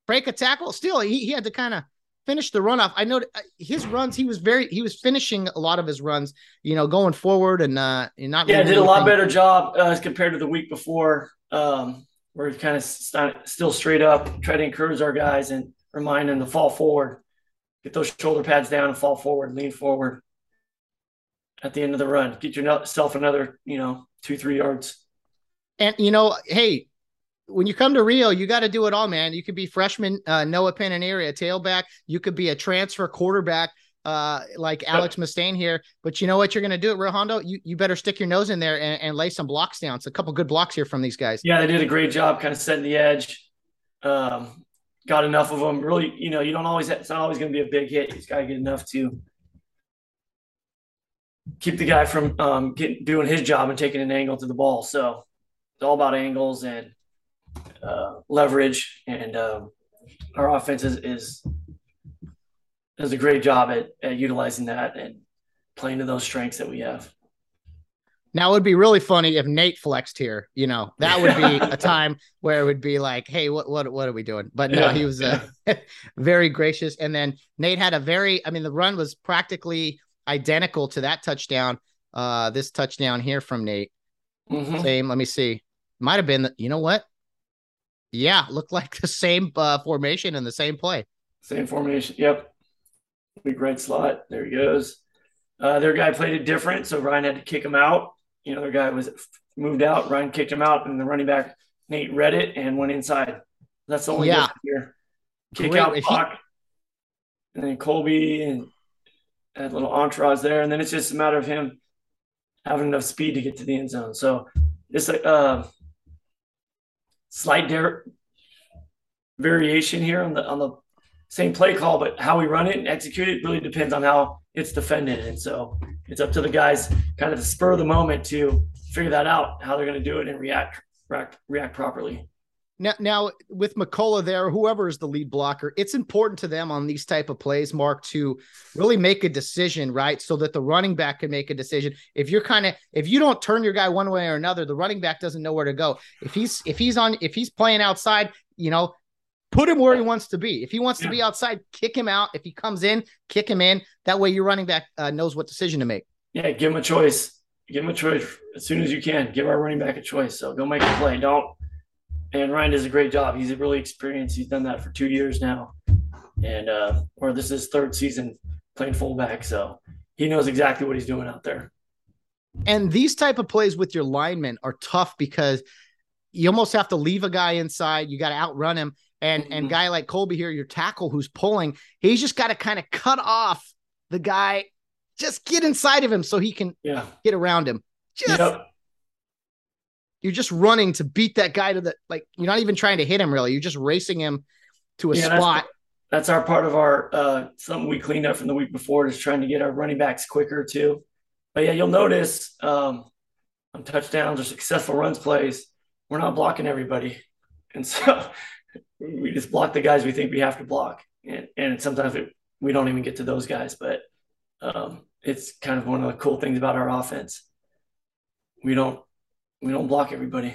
break a tackle. Still, he, he had to kind of finish the run off. I know his runs. He was very he was finishing a lot of his runs. You know, going forward and uh, and not. Yeah, leaving did a lot better job uh, as compared to the week before. Um, we're kind of st- still straight up, try to encourage our guys and remind them to fall forward, get those shoulder pads down and fall forward, lean forward at the end of the run. Get yourself another, you know, two, three yards. And you know, hey, when you come to Rio, you got to do it all, man. You could be freshman uh, Noah Penaneri, a tailback. You could be a transfer quarterback, uh, like Alex Mustaine here. But you know what you're going to do at Rio Hondo? You you better stick your nose in there and, and lay some blocks down. It's a couple good blocks here from these guys. Yeah, they did a great job kind of setting the edge. Um, got enough of them. Really, you know, you don't always, it's not always going to be a big hit. You just got to get enough to keep the guy from um, getting, doing his job and taking an angle to the ball. So it's all about angles and uh, leverage. And um, our offense is, is does a great job at, at utilizing that and playing to those strengths that we have. Now it would be really funny if Nate flexed here. You know, that would be [laughs] a time where it would be like, "Hey, what what what are we doing?" But no, Yeah, he was uh, [laughs] very gracious. And then Nate had a very, I mean, the run was practically identical to that touchdown. Uh, this touchdown here from Nate, Mhm. same. Let me see, might have been. The, you know what? Yeah, looked like the same uh, formation and the same play. Same formation. Yep. Big right slot. There he goes. Uh, their guy played it different, so Ryan had to kick him out. You know, their guy was moved out. Ryan kicked him out, and the running back Nate read it and went inside. That's the only Yeah. difference here. Kick Great. out He- block, and then Colby and had a little entourage there, and then it's just a matter of him having enough speed to get to the end zone. So it's like uh, slight der- variation here on the on the same play call, but how we run it and execute it really depends on how it's defended. And so it's up to the guys kind of the spur of the moment to figure that out, how they're going to do it and react, react, react properly. Now, now with McCullough there, whoever is the lead blocker, it's important to them on these type of plays, Mark, to really make a decision, right? So that the running back can make a decision. If you're kind of if you don't turn your guy one way or another, the running back doesn't know where to go. If he's if he's on if he's playing outside, you know, put him where he wants to be. If he wants to be outside, kick him out. If he comes in, kick him in. That way, your running back uh, knows what decision to make. Yeah, give him a choice. Give him a choice as soon as you can. Give our running back a choice. So go make a play. Don't and Ryan does a great job. He's really experienced. He's done that for two years now, and uh, or this is his third season playing fullback. So he knows exactly what he's doing out there. And these type of plays with your linemen are tough because you almost have to leave a guy inside. You got to outrun him. And mm-hmm. and guy like Colby here, your tackle who's pulling, he's just got to kind of cut off the guy, just get inside of him so he can yeah. get around him. Just yep you're just running to beat that guy to the like you're not even trying to hit him really. You're just racing him to a yeah, spot. That's, that's, our part of our uh something we cleaned up from the week before is trying to get our running backs quicker too. But yeah you'll notice um on touchdowns or successful runs plays we're not blocking everybody. And so [laughs] we just block the guys we think we have to block. And, and sometimes it, we don't even get to those guys. But um, it's kind of one of the cool things about our offense. We don't we don't block everybody.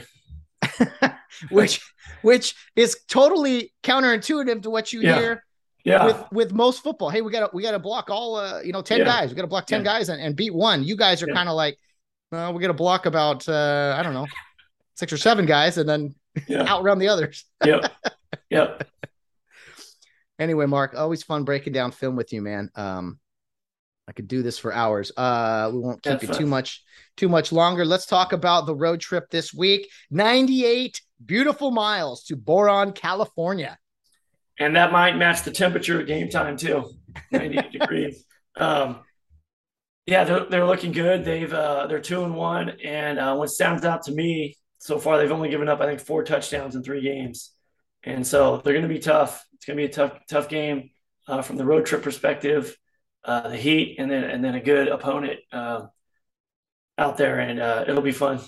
[laughs] which which is totally counterintuitive to what you yeah. hear yeah. with with most football. Hey, we got to we got to block all uh, you know 10 yeah. guys. We got to block 10 yeah. guys and, and beat one. You guys are kind of like well, we're going to block about uh, I don't know, 6 or 7 guys and then [laughs] outrun the others. [laughs] yep. Yep. anyway, Mark, always fun breaking down film with you, man. Um I could do this for hours. Uh, we won't keep you too much too much longer. Let's talk about the road trip this week. 98 beautiful miles to Boron, California. And that might match the temperature at game time too. 98 [laughs] degrees. Um, yeah, they're, they're looking good. They've uh, they're two and one, and uh, what sounds out to me so far, they've only given up I think four touchdowns in three games, and so they're going to be tough. It's going to be a tough tough game uh, from the road trip perspective uh, the Heat, and then and then a good opponent um, out there, and uh, it'll be fun.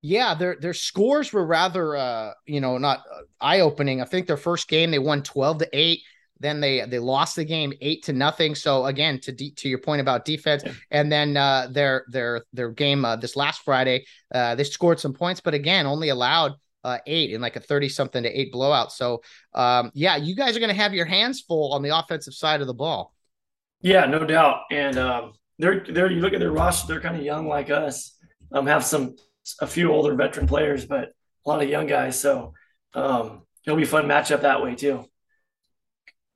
Yeah, their their scores were rather, uh, you know, not uh, eye opening. I think their first game they won twelve to eight. Then they they lost the game eight to nothing. So again, to de- to your point about defense, yeah. and then uh, their their their game uh, this last Friday, uh, they scored some points, but again, only allowed uh, eight in like a 30 something to eight blowout. So, um, yeah, you guys are going to have your hands full on the offensive side of the ball. Yeah, no doubt. And um, they're they're you look at their roster, they're kind of young like us. Um, have some a few older veteran players, but a lot of young guys. So um, it'll be a fun matchup that way too.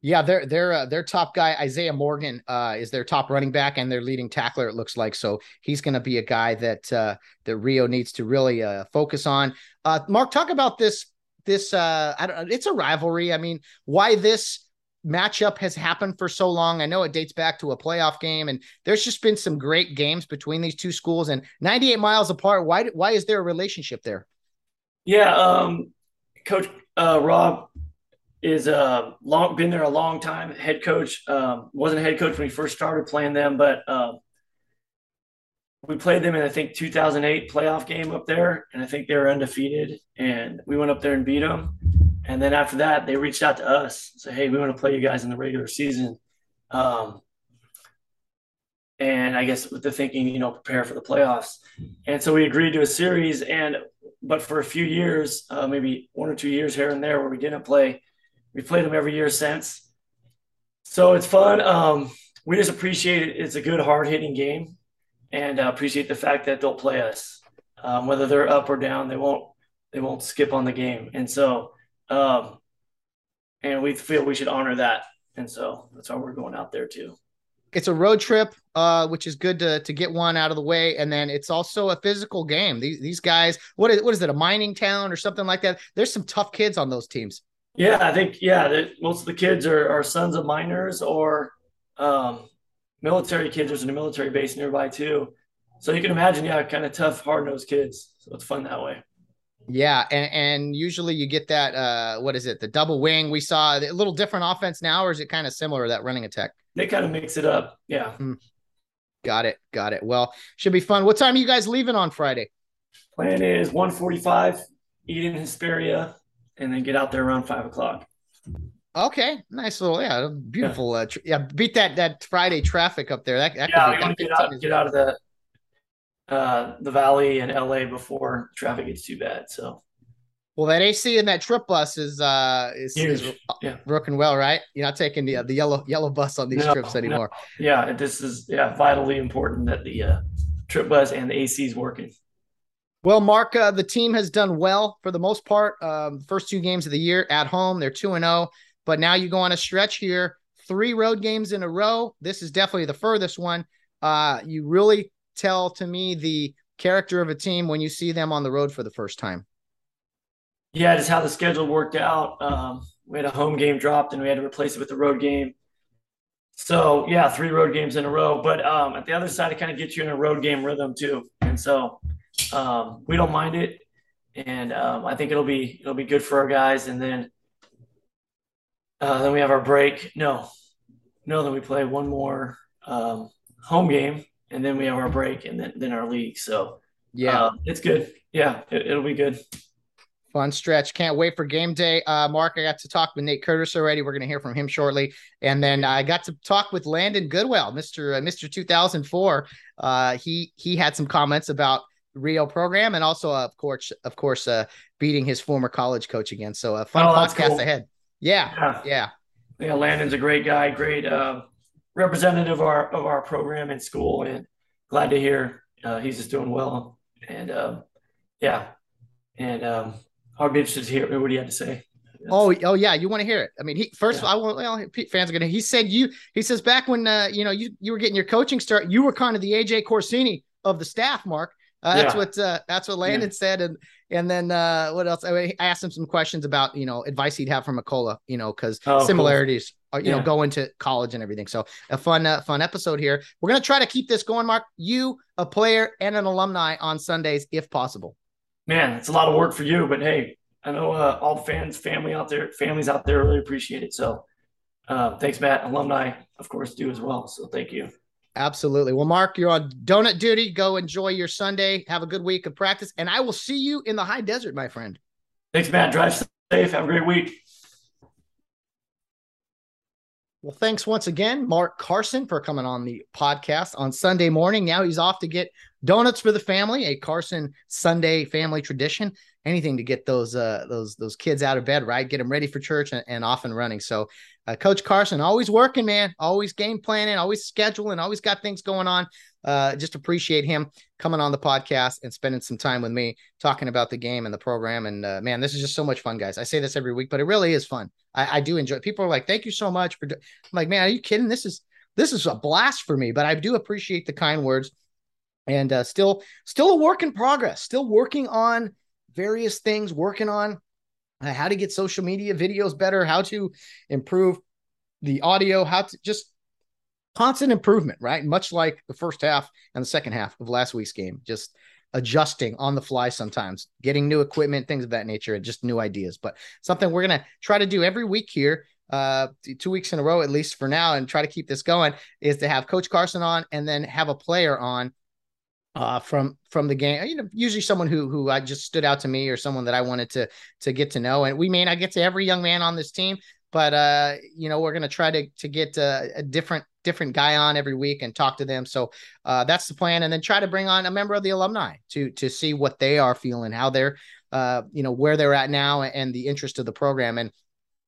Yeah, their their uh, their top guy Isaiah Morgan uh, is their top running back and their leading tackler. It looks like so he's going to be a guy that uh, that Rio needs to really uh, focus on. Uh, Mark, talk about this this. Uh, I don't. It's a rivalry. I mean, why this? Matchup has happened for so long. I know it dates back to a playoff game, and there's just been some great games between these two schools and 98 miles apart. Why why is there a relationship there? Yeah, um, Coach uh, Rob is uh, long been there a long time. Head coach um, wasn't head coach when we first started playing them, but uh, we played them in I think 2008 playoff game up there, and I think they were undefeated, and we went up there and beat them. And then after that, they reached out to us, say, "Hey, we want to play you guys in the regular season." Um, and I guess with the thinking, you know, prepare for the playoffs. And so we agreed to a series. And but for a few years, uh, maybe one or two years here and there, where we didn't play, we played them every year since. So it's fun. Um, we just appreciate it. It's a good, hard hitting game, and uh, appreciate the fact that they'll play us, um, whether they're up or down. They won't. They won't skip on the game. And so um, and we feel we should honor that. And so that's why we're going out there too. It's a road trip, uh, which is good to, to get one out of the way. And then it's also a physical game. These, these guys, what is, what is it, a mining town or something like that? There's some tough kids on those teams. Yeah, I think, yeah, most of the kids are, are sons of miners or um, military kids. There's a military base nearby too. So you can imagine, yeah, kind of tough, hard nosed kids. So it's fun that way. Yeah, and, and usually you get that uh what is it? The double wing. We saw a little different offense now, or is it kind of similar that running attack? They kind of mix it up. Yeah. Mm. Got it. Got it. Well, should be fun. What time are you guys leaving on Friday? Plan is 145, eat in Hesperia, and then get out there around five o'clock. Okay, nice little yeah, beautiful. Yeah, uh, tr- yeah beat that that Friday traffic up there. That, that yeah, to get out, get out of the uh, the valley and LA before traffic gets too bad. So, well, that AC and that trip bus is uh is, is yeah. working well, right? You're not taking the uh, the yellow yellow bus on these no, trips anymore. No. Yeah, this is yeah vitally important that the uh, trip bus and the AC is working. Well, Mark, uh, the team has done well for the most part. Um, first two games of the year at home, they're two and zero. Oh, but now you go on a stretch here, three road games in a row. This is definitely the furthest one. Uh, you really tell to me the character of a team when you see them on the road for the first time? Yeah, just how the schedule worked out. Um, we had a home game dropped and we had to replace it with a road game. So yeah, three road games in a row. But um, at the other side, it kind of gets you in a road game rhythm too. And so um, we don't mind it, and um, I think it'll be it'll be good for our guys. And then uh, then we have our break. No, no, then we play one more um, home game and then we have our break and then, then our league. So yeah, uh, it's good. Yeah, it, will be good. Fun stretch. Can't wait for game day. Uh, Mark, I got to talk with Nate Curtis already. We're going to hear from him shortly. And then I got to talk with Landon Goodwell, Mr. Uh, Mr. 2004. Uh, he, he had some comments about Rio program and also, uh, of course, of course, uh, beating his former college coach again. So a fun oh, podcast cool. ahead. Yeah, yeah. Yeah. Yeah. Landon's a great guy. Great, uh, representative of our of our program in school, and glad to hear uh, he's just doing well. And um, yeah, and um, I'd be interested to hear what he had to say. Oh, oh yeah, you want to hear it? I mean, he first yeah. I want well, fans are gonna. He said you. He says back when uh, you know you you were getting your coaching start, you were kind of the AJ Corsini of the staff, Mark. Uh, that's what uh, that's what Landon yeah. said, and and then uh, what else? I asked him some questions about you know advice he'd have from McCullough, you know, because oh, similarities, cool. You yeah. know, going to college and everything. So a fun uh, fun episode here. We're gonna try to keep this going, Mark. You, a player and an alumni on Sundays, if possible. Man, it's a lot of work for you, but hey, I know uh, all fans, family out there, families out there really appreciate it. So uh, thanks, Matt. Alumni, of course, do as well. So thank you. Absolutely. Well, Mark, you're on donut duty. Go enjoy your Sunday. Have a good week of practice, and I will see you in the high desert, my friend. Thanks, Matt. Drive safe. Have a great week. Well, thanks once again, Mark Carson, for coming on the podcast on Sunday morning. Now he's off to get donuts for the family, a Carson Sunday family tradition. Anything to get those uh, those those kids out of bed, right? Get them ready for church and, and off and running. So uh, Coach Carson, always working, man, always game planning, always scheduling, always got things going on. Uh, just appreciate him coming on the podcast and spending some time with me talking about the game and the program. And uh, man, this is just so much fun, guys. I say this every week, but it really is fun. I, I do enjoy. It. People are like, "Thank you so much for." Do-. I'm like, man, are you kidding? This is this is a blast for me. But I do appreciate the kind words, and uh, still still a work in progress. Still working on various things. Working on uh, how to get social media videos better, how to improve the audio, how to just constant improvement, right? Much like the first half and the second half of last week's game, just adjusting on the fly sometimes, getting new equipment, things of that nature, and just new ideas. But something we're going to try to do every week here, uh, two weeks in a row, at least for now, and try to keep this going, is to have Coach Carson on and then have a player on uh, from from the game. You know, usually someone who who I just stood out to me or someone that I wanted to to get to know. And we may not get to every young man on this team, but uh, you know, we're gonna try to to get a, a different different guy on every week and talk to them. So uh, that's the plan, and then try to bring on a member of the alumni to to see what they are feeling, how they're uh, you know where they're at now, and the interest of the program. And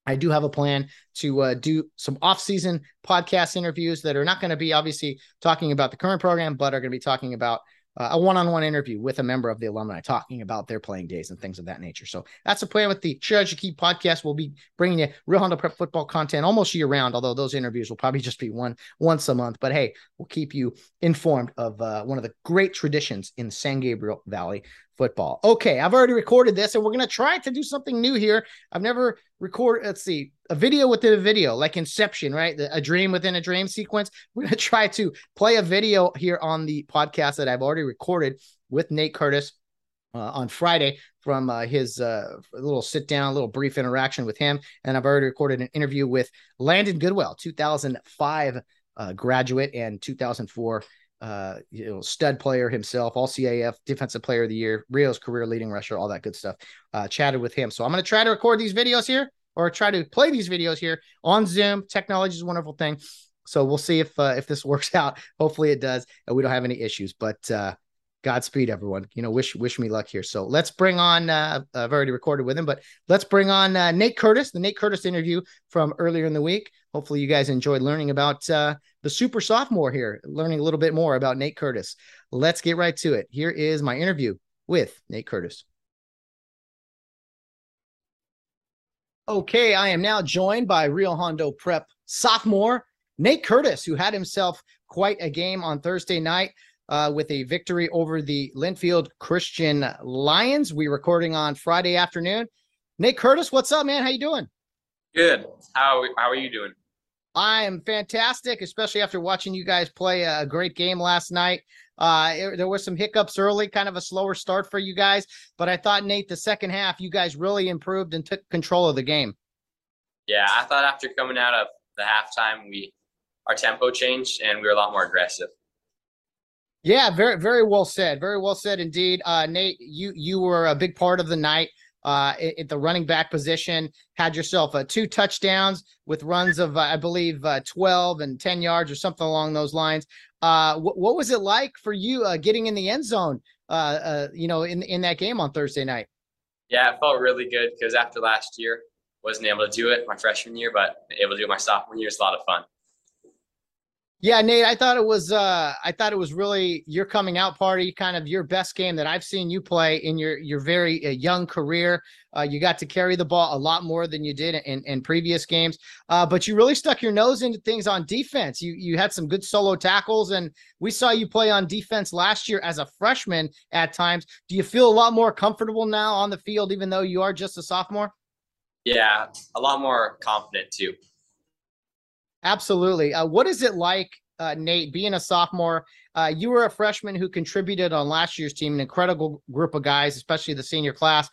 I do have a plan to uh, do some off-season podcast interviews that are not going to be obviously talking about the current program, but are going to be talking about uh, a one-on-one interview with a member of the alumni talking about their playing days and things of that nature. So that's the plan with the Charge Keep podcast. We'll be bringing you Rio Hondo Prep football content almost year round, although those interviews will probably just be one once a month. But hey, we'll keep you informed of uh, one of the great traditions in San Gabriel Valley football. Okay, I've already recorded this, and we're gonna try to do something new here. I've never recorded. Let's see, a video within a video, like Inception, right? a dream within a dream sequence. [laughs] We're gonna try to play a video here on the podcast that I've already recorded with Nate Curtis. Uh, on Friday, from uh, his uh, little sit down, little brief interaction with him. And I've already recorded an interview with Landon Goodwell, 2005 uh, graduate and 2004 uh, you know, stud player himself, all CIF defensive player of the year, Rio's career leading rusher, all that good stuff. Uh, chatted with him. So I'm going to try to record these videos here or try to play these videos here on Zoom. Technology is a wonderful thing. So we'll see if uh, if this [laughs] works out. Hopefully it does, and we don't have any issues. But uh, Godspeed, everyone. You know, wish wish me luck here. So let's bring on. Uh, I've already recorded with him, but let's bring on uh, Nate Curtis, the Nate Curtis interview from earlier in the week. Hopefully, you guys enjoyed learning about uh, the super sophomore here, learning a little bit more about Nate Curtis. Let's get right to it. Here is my interview with Nate Curtis. Okay, I am now joined by Rio Hondo Prep sophomore Nate Curtis, who had himself quite a game on Thursday night uh, with a victory over the Linfield Christian Lions. We recording on Friday afternoon. Nate Curtis, what's up, man? How you doing? Good. How how are you doing? I am fantastic, especially after watching you guys play a great game last night. Uh, it, there were some hiccups early, kind of a slower start for you guys, but I thought Nate, the second half, you guys really improved and took control of the game. Yeah, I thought after coming out of the halftime, we our tempo changed and we were a lot more aggressive. Yeah, very very well said. Very well said indeed. Uh, Nate, you you were a big part of the night uh, at the running back position. Had yourself uh, two touchdowns with runs of uh, I believe uh, twelve and ten yards or something along those lines. Uh, wh- what was it like for you uh, getting in the end zone? You know, in in that game on Thursday night. Yeah, it felt really good because after last year, wasn't able to do it my freshman year, but able to do it my sophomore year is a lot of fun. Yeah, Nate, I thought it was uh I thought it was really your coming out party, kind of your best game that I've seen you play in your your very uh, young career. Uh, you got to carry the ball a lot more than you did in, in previous games, uh, but you really stuck your nose into things on defense. You you had some good solo tackles, and we saw you play on defense last year as a freshman at times. Do you feel a lot more comfortable now on the field, even though you are just a sophomore? Yeah, a lot more confident too. Absolutely. Uh, what is it like, uh, Nate, being a sophomore? Uh, you were a freshman who contributed on last year's team, an incredible group of guys, especially the senior class.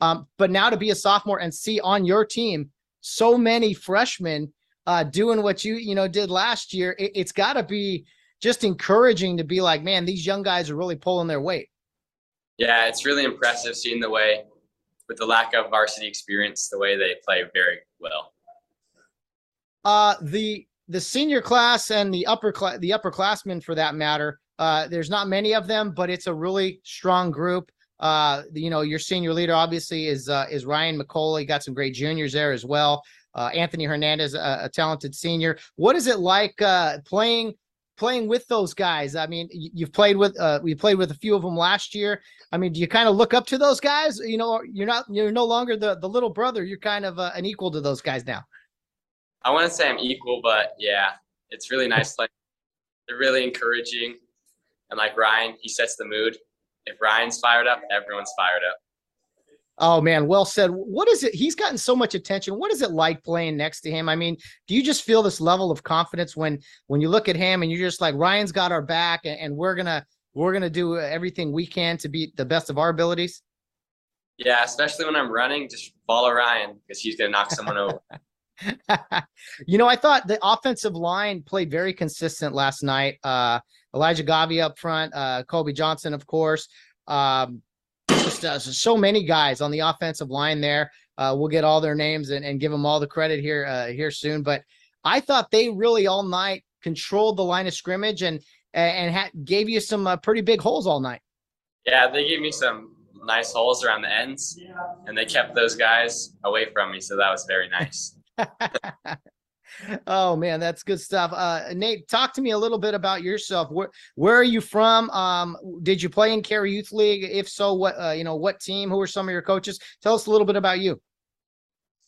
Um, but now to be a sophomore and see on your team so many freshmen uh, doing what you you know did last year, it, it's got to be just encouraging to be like, man, these young guys are really pulling their weight. Yeah, it's really impressive seeing the way, with the lack of varsity experience, the way they play very well. Uh, the the senior class and the upper class, the upperclassmen for that matter. Uh, there's not many of them, but it's a really strong group. Uh, you know, your senior leader obviously is uh, is Ryan McCullough. Got some great juniors there as well. Uh, Anthony Hernandez, a, a talented senior. What is it like uh, playing playing with those guys? I mean, you've played with uh, we played with a few of them last year. I mean, do you kind of look up to those guys? You know, you're not you're no longer the the little brother. You're kind of uh, an equal to those guys now. I want to say I'm equal, but yeah, it's really nice. Like they're really encouraging, and like Ryan, he sets the mood. If Ryan's fired up, everyone's fired up. Oh man, well said. What is it? He's gotten so much attention. What is it like playing next to him? I mean, do you just feel this level of confidence when when you look at him and you're just like Ryan's got our back and, and we're gonna we're gonna do everything we can to be the best of our abilities? Yeah, especially when I'm running, just follow Ryan because he's gonna knock someone over. [laughs] [laughs] you know, I thought the offensive line played very consistent last night. Uh, Elijah Gavi up front, uh, Kobe Johnson, of course. Um, just uh, so many guys on the offensive line there. Uh, we'll get all their names and, and give them all the credit here uh, here soon. But I thought they really all night controlled the line of scrimmage and and ha- gave you some uh, pretty big holes all night. Yeah, they gave me some nice holes around the ends, and they kept those guys away from me, so that was very nice. [laughs] oh man, that's good stuff. Uh, Nate, talk to me a little bit about yourself. Where where are you from? Um, did you play in Kare Youth League? If so, what uh, you know, what team? Who are some of your coaches? Tell us a little bit about you.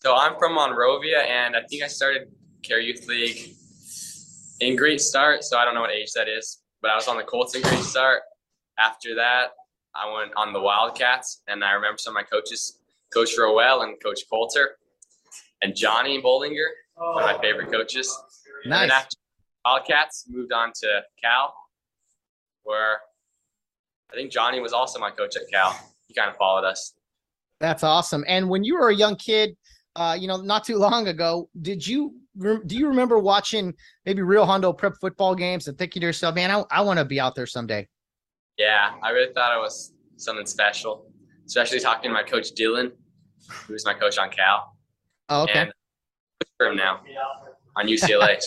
So I'm from Monrovia, and I think I started Kare Youth League in Great Start. So I don't know what age that is, but I was on the Colts in Great Start. After that, I went on the Wildcats, and I remember some of my coaches, Coach Rowell and Coach Coulter and Johnny Bollinger, one of my favorite coaches. Nice. And after Wildcats, moved on to Cal, where I think Johnny was also my coach at Cal. He kind of followed us. That's awesome. And when you were a young kid, uh, you know, not too long ago. Did you do you remember watching maybe Rio Hondo prep football games and thinking to yourself, man, I, I want to be out there someday? Yeah, I really thought it was something special, especially talking to my coach Dylan, who's my coach on Cal. Oh, okay. And for him now on UCLA.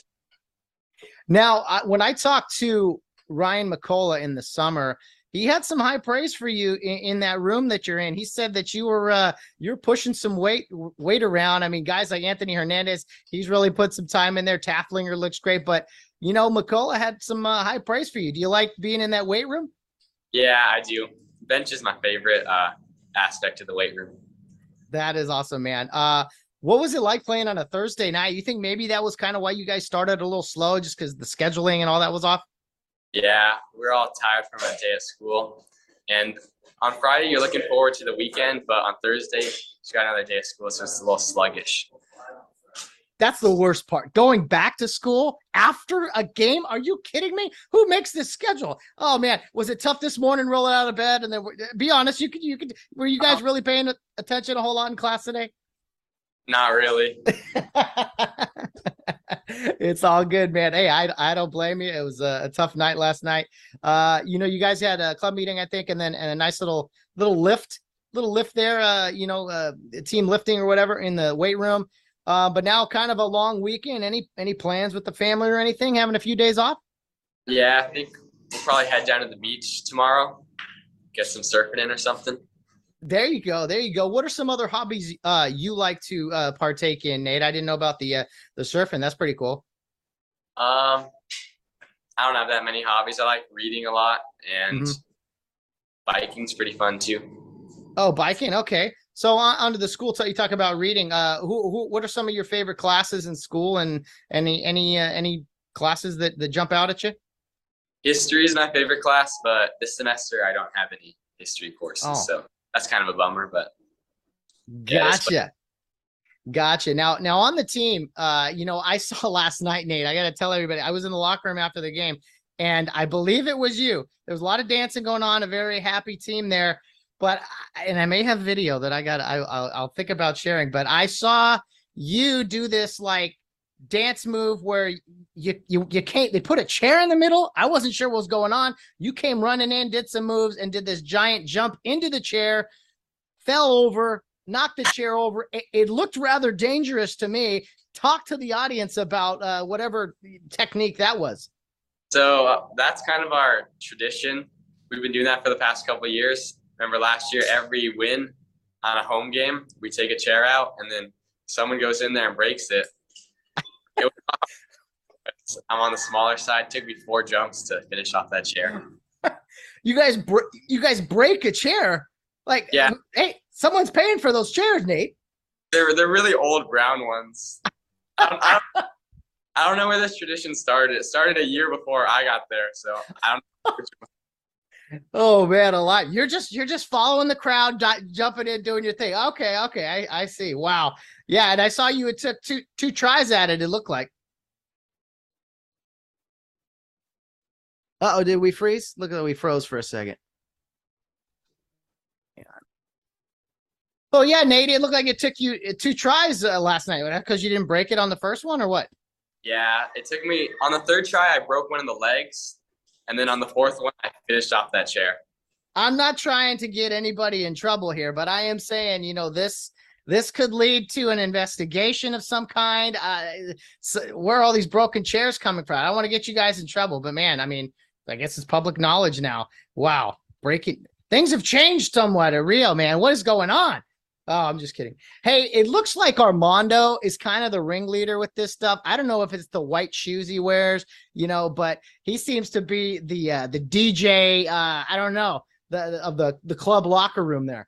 [laughs] now, I, when I talked to Ryan McCullough in the summer, he had some high praise for you in, in, that room that you're in. He said that you were uh, you're pushing some weight weight around. I mean, guys like Anthony Hernandez, he's really put some time in there. Tafflinger looks great, but you know, McCullough had some uh, high praise for you. Do you like being in that weight room? Yeah, I do. Bench is my favorite uh, aspect of the weight room. That is awesome, man. Uh, what was it like playing on a Thursday night? You think maybe that was kind of why you guys started a little slow, just because the scheduling and all that was off? Yeah, we are all tired from a day of school. And on Friday, you're looking forward to the weekend, but on Thursday, you got another day of school, so it's a little sluggish. That's the worst part. Going back to school after a game? Are you kidding me? Who makes this schedule? Oh man, was it tough this morning rolling out of bed? And then be honest, you could you could were you guys uh-huh. really paying attention a whole lot in class today? Not really. [laughs] it's all good, man. Hey, I I don't blame you. It was a, a, tough night last night. Uh, you know, you guys had a club meeting, I think, and then and a nice little little lift, little lift there. Uh, you know, uh, team lifting or whatever in the weight room. Uh, but now kind of a long weekend. Any any plans with the family or anything? Having a few days off? Yeah, I think we'll probably head down to the beach tomorrow, get some surfing in or something. There you go. There you go. What are some other hobbies uh, you like to uh, partake in, Nate? I didn't know about the uh, the surfing. That's pretty cool. Um, I don't have that many hobbies. I like reading a lot, and mm-hmm. biking's pretty fun too. Oh, biking. Okay. So on, to the school. T- you talk about reading. Uh, who, who, what are some of your favorite classes in school, and any any uh, any classes that that jump out at you? History is my favorite class, but this semester I don't have any history courses. Oh. So that's kind of a bummer, but gotcha. Yeah, Gotcha. Now, now on the team, uh, you know, I [laughs] saw last night, Nate. I got to tell everybody, I was in the locker room after the game, and I believe it was you. There was a lot of dancing going on, a very happy team there. But and I may have video that I got. I I'll, I'll think about sharing. But I saw you do this like dance move where you you you can't they put a chair in the middle. I wasn't sure what was going on. You came running in, did some moves, and did this giant jump into the chair, fell over, knocked the chair over. It, it looked rather dangerous to me. Talk to the audience about uh, whatever technique that was. So uh, that's kind of our tradition. We've been doing that for the past couple years. Remember last year, every win on a home game, we take a chair out and then someone goes in there and breaks it I'm on the smaller side. It took me four jumps to finish off that chair. [laughs] you guys, br- you guys break a chair. Like, yeah. Hey, someone's paying for those chairs, Nate. They're they're really old brown ones. I don't, I, don't, I don't know where this tradition started. It started a year before I got there, so I don't. Oh man, a lot. You're just you're just following the crowd, jumping in, doing your thing. Okay, okay, I I see. Wow, yeah, and I saw you. It took two two tries at it. It looked like. Uh oh, did we freeze? Look at that, we froze for a second. Yeah. Oh yeah, Nate. It looked like it took you uh, two tries uh, last night because you didn't break it on the first one, or what? Yeah, it took me on the third try. I broke one of the legs, and then on the fourth one, I finished off that chair. I'm not trying to get anybody in trouble here, but I am saying, you know, this this could lead to an investigation of some kind. Uh, so where are all these broken chairs coming from? I don't want to get you guys in trouble, but man, I mean, I guess it's public knowledge now. Wow, breaking things have changed somewhat at Rio, man. What is going on? Oh, I'm just kidding. Hey, it looks like Armando is kind of the ringleader with this stuff. I don't know if it's the white shoes he wears, you know, but he seems to be the uh, the DJ. Uh, I don't know the of the the club locker room there.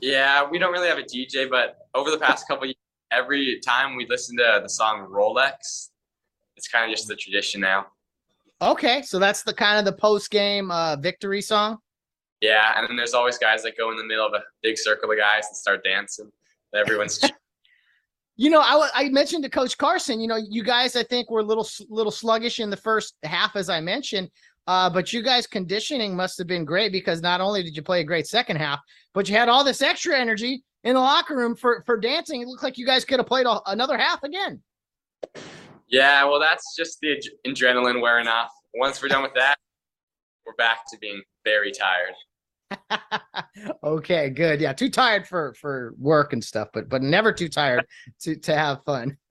Yeah, we don't really have a DJ, but over the past couple years, every time we listen to the song Rolex, it's kind of just the tradition now. Okay, so that's the kind of the post game uh, victory song. Yeah, and then there's always guys that go in the middle of a big circle of guys and start dancing. Everyone's. [laughs] you know, I, I mentioned to Coach Carson. You know, you guys, I think, were a little little sluggish in the first half, as I mentioned. Uh, but you guys' conditioning must have been great because not only did you play a great second half, but you had all this extra energy. in the locker room for for dancing. It looked like you guys could have played a, another half again. Yeah, well, that's just the ad- adrenaline wearing off. Once we're done with that, we're back to being very tired. [laughs] okay, good. Yeah, too tired for for work and stuff, but but never too tired to to have fun. [laughs]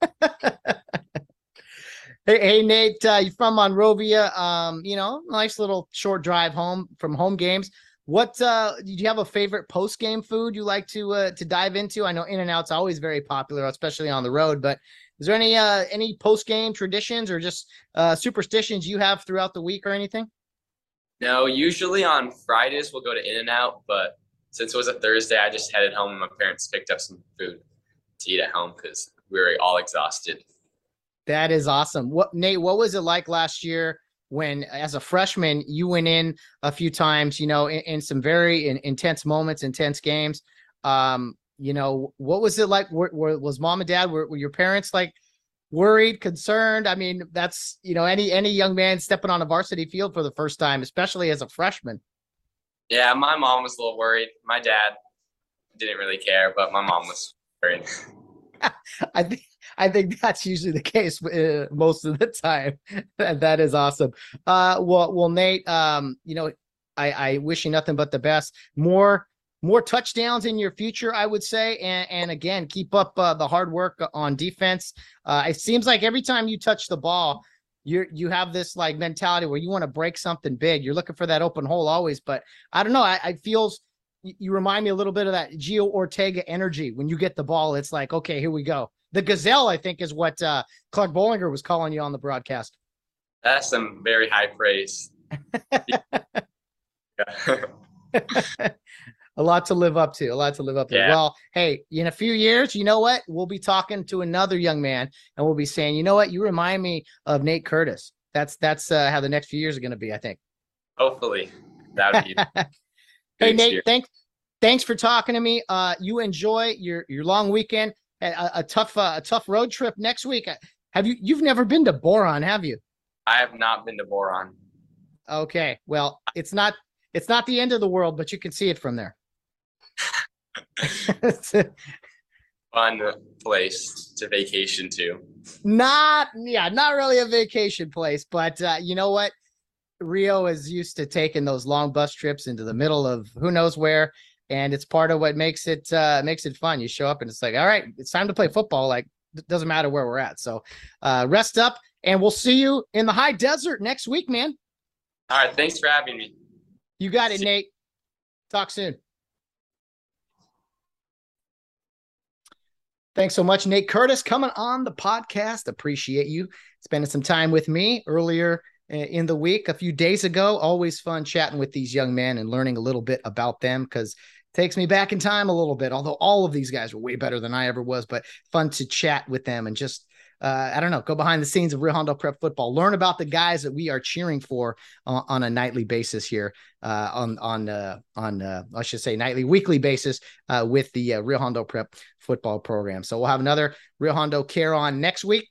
hey, hey, Nate, uh, you're from Monrovia. Um, you know, nice little short drive home from home games. What uh do you have a favorite post game food you like to uh to dive into? I know In and Out's always very popular, especially on the road, but is there any uh any post game traditions or just uh superstitions you have throughout the week or anything? No, usually on Fridays we'll go to In and Out, but since it was a Thursday, I just headed home and my parents picked up some food to eat at home because we were all exhausted. That is awesome. What Nate, what was it like last year when as a freshman you went in a few times, you know, in, in some very in, intense moments, intense games. Um, you know, what was it like? Were, were, was mom and dad were, were your parents like worried, concerned? I mean, that's you know, any any young man stepping on a varsity field for the first time, especially as a freshman. Yeah, my mom was a little worried. My dad didn't really care, but my mom was worried. [laughs] I think I think that's usually the case uh, most of the time. [laughs] that is awesome. Uh, well, well, Nate, um, you know, I, I wish you nothing but the best. More more touchdowns in your future, I would say, and, and again, keep up uh, the hard work on defense. Uh, it seems like every time you touch the ball, you you have this like mentality where you want to break something big. You're looking for that open hole always, but I don't know. I, I feels you remind me a little bit of that Gio Ortega energy when you get the ball. It's like, okay, here we go. The gazelle, I think, is what uh, Clark Bollinger was calling you on the broadcast. That's some very high praise. [laughs] [laughs] [laughs] a lot to live up to. A lot to live up to. Yeah. Well, hey, in a few years, you know what? We'll be talking to another young man, and we'll be saying, you know what? You remind me of Nate Curtis. That's that's uh, how the next few years are going to be. I think. Hopefully, that would be. [laughs] Hey Nate, thanks thanks for talking to me. Uh, you enjoy your your long weekend. A, a tough uh, a tough road trip next week. Uh, Have you you've never been to Boron, have you? I have not been to Boron. Okay, well it's not it's not the end of the world, but you can see it from there. [laughs] Fun place to vacation to. not yeah, not really a vacation place, but uh, you know what? Rio is used to taking those long bus trips into the middle of who knows where, and it's part of what makes it uh, makes it fun. You show up and it's like, all right, it's time to play football. Like it doesn't matter where we're at. So uh, rest up, and we'll see you in the high desert next week, man. All right, thanks for having me. You got it, See- Nate. Talk soon. Thanks so much, Nate Curtis, coming on the podcast. Appreciate you spending some time with me earlier uh, in the week, a few days ago. Always fun chatting with these young men and learning a little bit about them because takes me back in time a little bit. Although all of these guys were way better than I ever was, but fun to chat with them and just uh, I don't know, go behind the scenes of Rio Hondo Prep football, learn about the guys that we are cheering for on, on a nightly basis here, uh, on on uh, on uh, I should say nightly, weekly basis uh, with the uh, Rio Hondo Prep football program. So we'll have another Rio Hondo Kare on next week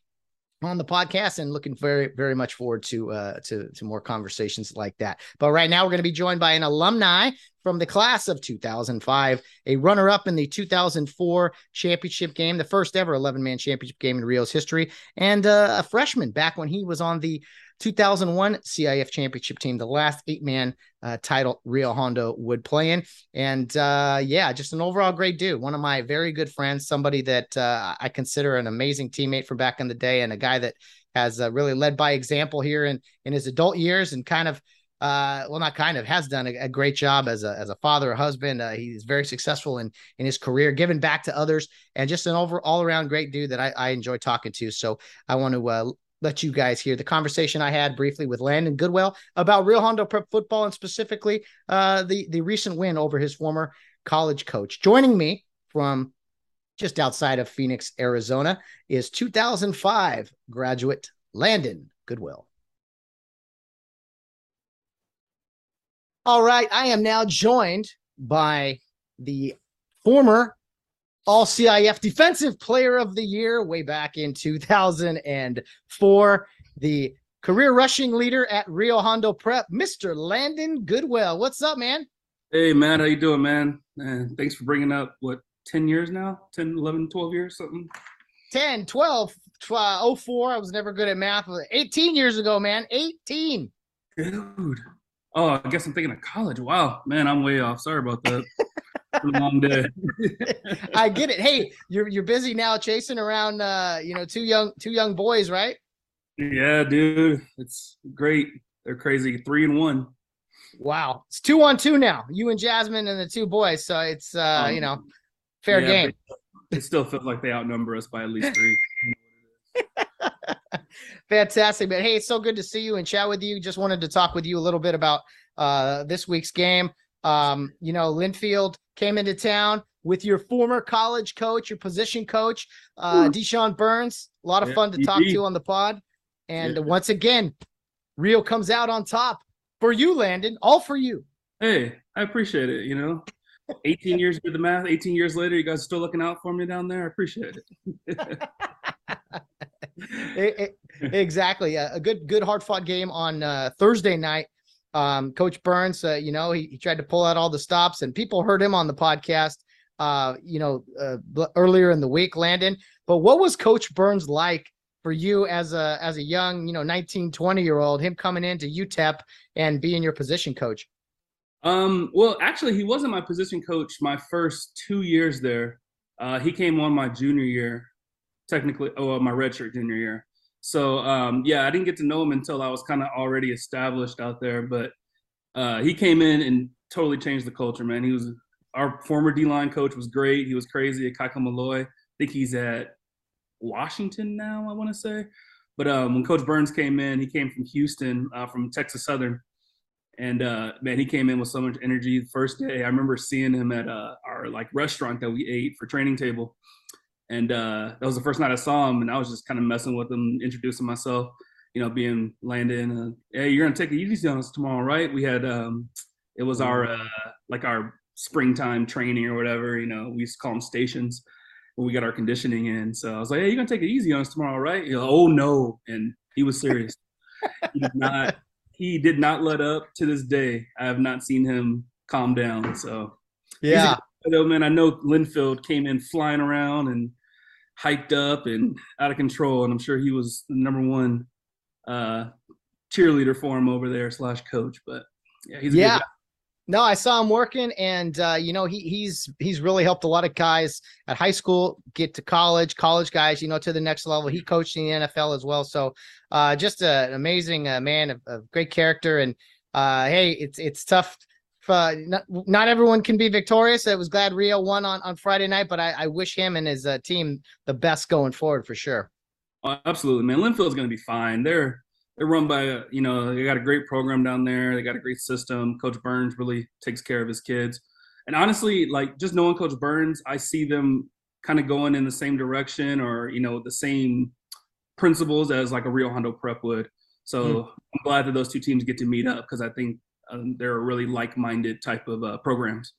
on the podcast and looking very very much forward to uh to to more conversations like that. But right now we're going to be joined by an alumni from the class of 2005 a runner up in the 2004 championship game the first ever 11 man championship game in rio's history and uh, a freshman back when he was on the 2001 CIF championship team, the last eight man uh, title Rio Hondo would play in. And uh, yeah, just an overall great dude. One of my very good friends, somebody that uh, I consider an amazing teammate from back in the day, and a guy that has uh, really led by example here in, in his adult years and kind of. Uh, well, not kind of has done a, a great job as a as a father, a husband. Uh, he's very successful in in his career, giving back to others, and just an over all around great dude that I, I enjoy talking to. So I want to let you guys hear the conversation I had briefly with Landon Goodwell about Rio Hondo Prep football and specifically uh, the the recent win over his former college coach. Joining me from just outside of Phoenix, Arizona, is 2005 graduate Landon Goodwell. All right, I am now joined by the former all CIF Defensive Player of the Year way back in 2004. The career rushing leader at Rio Hondo Prep, Mr. Landon Goodwell. What's up, man? Hey man, how you doing, man? And thanks for bringing up what 10 years now 10 11 12 years something 10 12 12, 04 i was never good at math 18 years ago man 18 dude oh i guess i'm thinking of college wow man i'm way off sorry about that [laughs] long day [laughs] i get it. Hey you're you're busy now chasing around uh you know two young two young boys right? Yeah dude. It's great. They're crazy. Three and one. Wow. It's two on two now. You and jasmine and the two boys. So it's uh um, you know fair yeah, game. it still feels like they outnumber us by at least three. [laughs] Fantastic, man. Hey, it's so good to see you and chat with you. Just wanted to talk with you a little bit about uh, this week's game. Um, you know, Linfield came into town with your former college coach, your position coach, uh, Deshaun Burns. A lot of yeah, fun to talk to on the pod. And yeah. once again, Rio comes out on top for you, Landon. All for you. Hey, I appreciate it. You know, 18 years with the math, 18 years later, you guys are still looking out for me down there. I appreciate it. [laughs] it, it exactly. A, a, good, good, hard fought game on uh, Thursday night. Um, Coach Burns, uh, you know, he, he, tried to pull out all the stops, and people heard him on the podcast, uh, you know, uh, earlier in the week, Landon. But what was Coach Burns like for you as a as a young, you know, 19, 20 year old, him coming into UTEP and being your position coach? Um, well, actually, he wasn't my position coach my first two years there. Uh, he came on my junior year, technically, oh, my redshirt junior year. So um, yeah, I didn't get to know him until I was kind of already established out there. But uh, he came in and totally changed the culture, man. He was our former D line coach was great. He was crazy at Kaika Malloy. I think he's at Washington now, I want to say. But um, when Coach Burns came in, he came from Houston, uh, from Texas Southern, and uh, man, he came in with so much energy. The first day, I remember seeing him at uh, our like restaurant that we ate for training table, and uh, that was the first night I saw him, and I was just kind of messing with him, introducing myself, you know, being Landon. Uh, hey, you're gonna take it easy on us tomorrow, right? We had um, it was our uh, like our springtime training or whatever. You know, we used to call them stations when we got our conditioning in. So I was like, hey, you're gonna take it easy on us tomorrow, right? Know, oh no, and he was serious. he did not. [laughs] He did not let up to this day. I have not seen him calm down. So yeah, though, man, I know Linfield came in flying around and hyped up and out of control, and I'm sure he was the number one uh, cheerleader for him over there slash coach. But yeah, he's yeah. No, I saw him working, and uh, you know he he's he's really helped a lot of guys at high school get to college, college guys, you know, to the next level. He coached in the NFL as well, so uh, just a, an amazing uh, man of, of, great character. And uh, hey, it's it's tough uh, not, not everyone can be victorious. I was glad Rio won on, on Friday night, but I, I wish him and his uh, team the best going forward for sure. Oh, absolutely, man. Linfield's going to be fine. They're they're run by a, you know they got a great program down there. They got a great system. Coach Burns really takes care of his kids. And honestly, like just knowing Coach Burns, I see them kind of going in the same direction or you know the same principles as like a Rio Hondo Prep would. So mm. I'm glad that those two teams get to meet up because I think um, they're really like-minded type of uh, programs.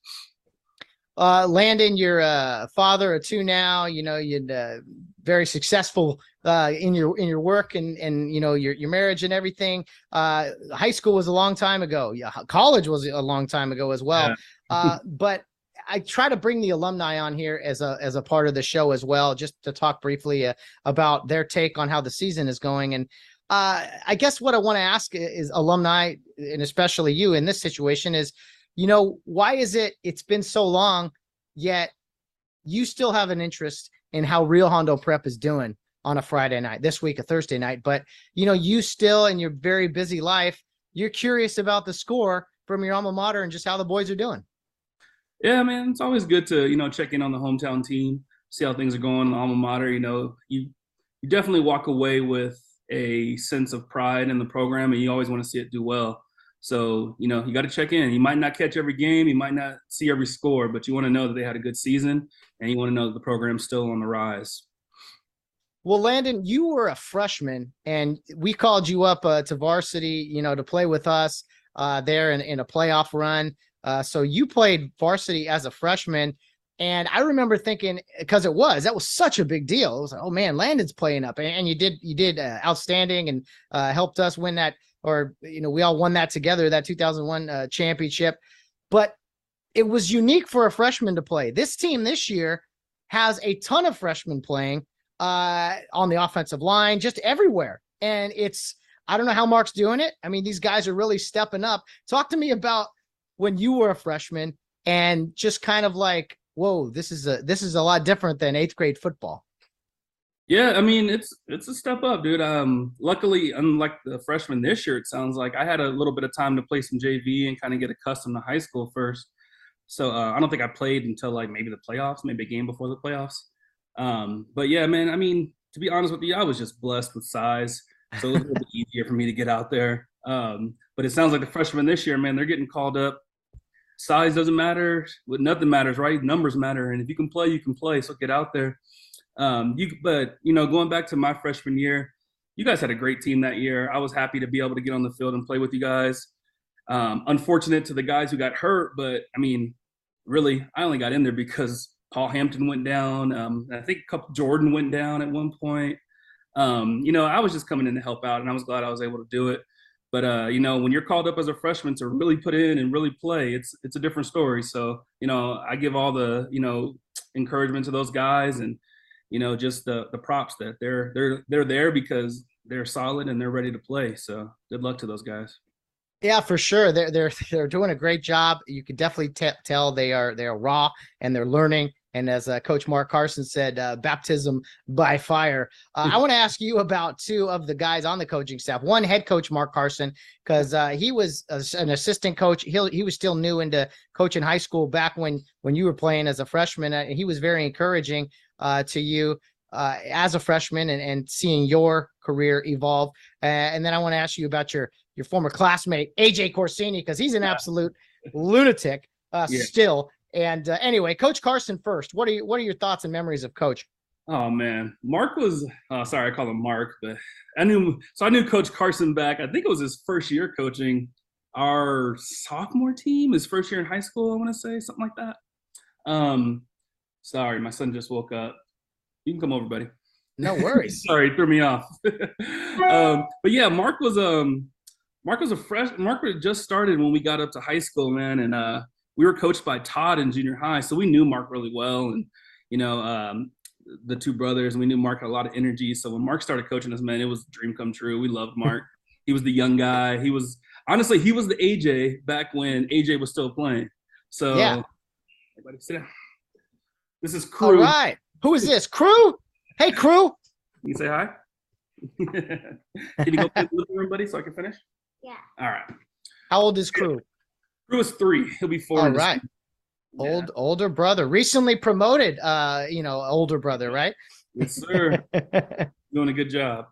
Uh, Landon, you're a father of two now. You know, you're uh, very successful uh, in your in your work and and you know your your marriage and everything. Uh, high school was a long time ago. Yeah, college was a long time ago as well. Yeah. uh, [laughs] but I try to bring the alumni on here as a as a part of the show as well, just to talk briefly uh, about their take on how the season is going. And uh, I guess what I want to ask is alumni, and especially you in this situation, is you know why is it it's been so long, yet you still have an interest in how Rio Hondo Prep is doing on a Friday night, this week, a Thursday night, but you know you still in your very busy life, you're curious about the score from your alma mater and just how the boys are doing. Yeah, man, it's always good to you know check in on the hometown team, see how things are going, the alma mater. You know, you you definitely walk away with a sense of pride in the program and you always want to see it do well. So, you know, you got to check in. You might not catch every game, you might not see every score, but you want to know that they had a good season and you want to know that the program's still on the rise. Well, Landon, you were a freshman and we called you up uh, to varsity, you know, to play with us uh, there in, in a playoff run. Uh, so you played varsity as a freshman. And I remember thinking because it was that was such a big deal. It was like, oh man, Landon's playing up, and you did you did uh, outstanding and uh, helped us win that, or you know we all won that together that 2001 uh, championship. But it was unique for a freshman to play. This team this year has a ton of freshmen playing uh, on the offensive line, just everywhere. And it's, I don't know how Mark's doing it. I mean, these guys are really stepping up. Talk to me about when you were a freshman and just kind of like, whoa, this is a this is a lot different than eighth grade football. Yeah, I mean it's it's a step up, dude. Um, luckily, unlike the freshman this year, it sounds like I had a little bit of time to play some JV and kind of get accustomed to high school first. So uh, I don't think I played until like maybe the playoffs, maybe a game before the playoffs. Um, but yeah, man, I mean, to be honest with you, I was just blessed with size, so it was a little bit easier for me to get out there. Um, but it sounds like the freshmen this year, man, they're getting called up. Size doesn't matter, but nothing matters, right? Numbers matter, and if you can play, you can play. So get out there. Um, you, but you know, going back to my freshman year, you guys had a great team that year. I was happy to be able to get on the field and play with you guys. Um, unfortunate to the guys who got hurt, but I mean, really, I only got in there because Paul Hampton went down. Um, I think Jordan went down at one point. Um, you know, I was just coming in to help out, and I was glad I was able to do it. But uh, you know, when you're called up as a freshman to really put in and really play, it's it's a different story. So you know, I give all the you know encouragement to those guys, and you know, just the the props that they're they're they're there because they're solid and they're ready to play. So good luck to those guys. Yeah, for sure. They're they're they're doing a great job. You can definitely t- tell they are they are raw and they're learning. And as uh, Coach Mark Carson said, uh, baptism by fire. Uh, I want to ask you about two of the guys on the coaching staff. One, head coach Mark Carson, because uh, he was a, an assistant coach. He he was still new into coaching high school back when when you were playing as a freshman. Uh, he was very encouraging uh, to you. as a freshman and, and seeing your career evolve. and then I want to ask you about your your former classmate AJ Corsini because he's an yeah. absolute lunatic uh, yeah. still. And uh, anyway, Coach Carson first. What are you, what are your thoughts and memories of Coach? Oh man, Mark was uh, sorry I call him Mark, but I knew so I knew Coach Carson back. I think it was his first year coaching our sophomore team, his first year in high school. I want to say something like that. Um, sorry, my son just woke up. You can come over, buddy. No [laughs] worries. sorry, threw me off. [laughs] um, but yeah, Mark was um Mark was a fresh. Mark had just started when we got up to high school, man, and uh, we were coached by Todd in junior high, so we knew Mark really well, and you know, um, the two brothers, and we knew Mark had a lot of energy. So when Mark started coaching us, man, it was a dream come true. We loved Mark. [laughs] he was the young guy. He was honestly, he was the AJ back when AJ was still playing. So, yeah. everybody sit down. This is crew. All right. Who is this? Crew? Hey, crew. You say hi. [laughs] can you go to the living room, buddy, so I can finish? Yeah. All right. How old is Crew? Crew is three. He'll be four. All right. Old older brother, recently promoted. Uh, you know, older brother, right? Yes, [laughs] sir. Doing a good job.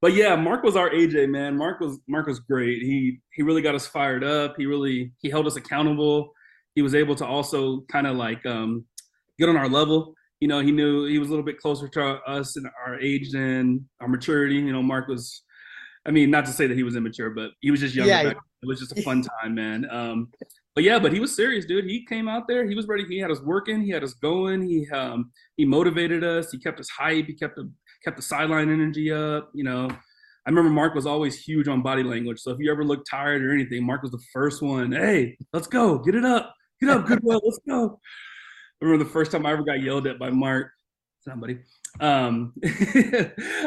But yeah, Mark was our AJ man. Mark was Mark was great. He he really got us fired up. He really he held us accountable. He was able to also kind of like um, get on our level. You know, he knew he was a little bit closer to us and our age and our maturity. You know, Mark was I mean, not to say that he was immature, but he was just young. Yeah. It was just a fun [laughs] time, man. Um, but yeah, but he was serious, dude. He came out there. He was ready. He had us working. He had us going. He um, he motivated us. He kept us hype. He kept the kept the sideline energy up. You know, I remember Mark was always huge on body language. So if you ever looked tired or anything, Mark was the first one. Hey, let's go. Get it up. Get up, Goodwell. let's go. I remember the first time I ever got yelled at by Mark. Somebody um, [laughs]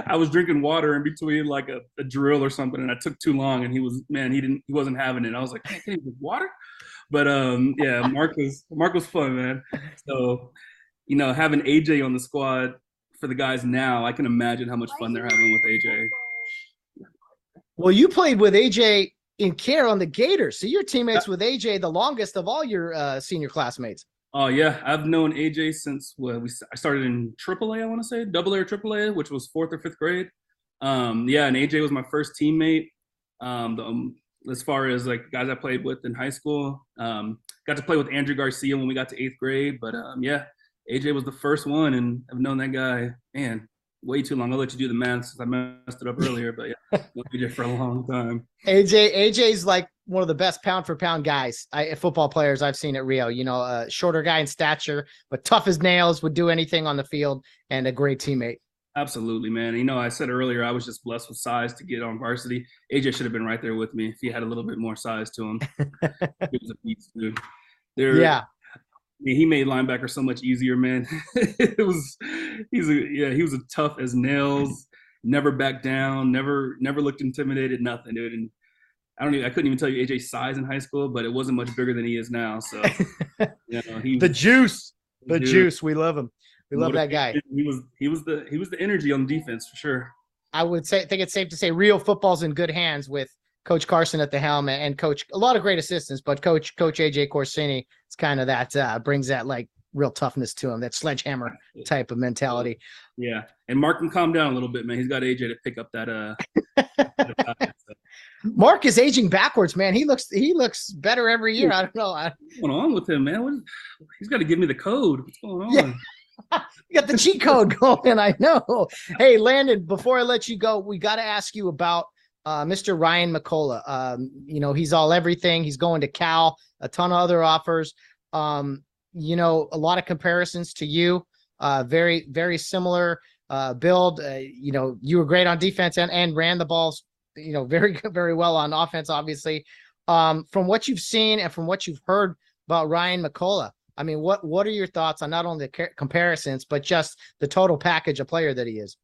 I was drinking water in between like a, a, drill or something, and I took too long, and he was man, he didn't, he wasn't having it. I was like, can you drink water? But um, yeah, Mark was Mark was fun, man. So, you know, having AJ on the squad for the guys now, I can imagine how much fun they're having with AJ. Well, you played with AJ in Kare on the Gators, so you're teammates with AJ the longest of all your uh, senior classmates. Oh yeah, I've known AJ since well, we I started in AAA. I want to say double A or AAA, which was fourth or fifth grade. Um, yeah, and AJ was my first teammate. Um, the, um, as far as like guys I played with in high school, um, got to play with Andrew Garcia when we got to eighth grade. But um, yeah, AJ was the first one, and I've known that guy man way too long. I'll let you do the math since I messed it up earlier. But yeah, [laughs] we AJ for a long time. AJ AJ's like one of the best pound for pound guys, I, football players I've seen at Rio. You know, a shorter guy in stature, but tough as nails, would do anything on the field, and a great teammate. Absolutely, man. You know, I said earlier I was just blessed with size to get on varsity. AJ should have been right there with me if he had a little bit more size to him. [laughs] he was a beast, dude. They're, yeah. I mean, he made linebacker so much easier, man. [laughs] it was he's a yeah, he was a tough as nails, never backed down, never never looked intimidated, nothing, dude. And I don't even I couldn't even tell you AJ's size in high school, but it wasn't much bigger than he is now. So [laughs] you know, he the juice. The dude, juice. We love him. We love that guy. He was he was the he was the energy on defense for sure. I would say I think it's safe to say real football's in good hands with Coach Carson at the helm and Coach a lot of great assistants, but Coach Coach AJ Corsini it's kind of that uh, brings that like real toughness to him, that sledgehammer type of mentality. Yeah, and Mark can calm down a little bit, man. He's got AJ to pick up that. uh [laughs] Mark is aging backwards, man. He looks he looks better every year. I don't know. I, What's going on with him, man? What, he's got to give me the code. What's going on? Yeah. [laughs] you got the cheat code [laughs] going. I know. Hey, Landon, before I let you go, we got to ask you about uh, Mr. Ryan McCullough. Um, you know, he's all everything. He's going to Cal, a ton of other offers. Um, you know, a lot of comparisons to you. Uh, very, very similar uh, build. Uh, you know, you were great on defense and, and ran the balls, you know, very, [laughs] very well on offense, obviously. Um, from what you've seen and from what you've heard about Ryan McCullough, I mean, what what are your thoughts on not only the comparisons but just the total package of player that he is?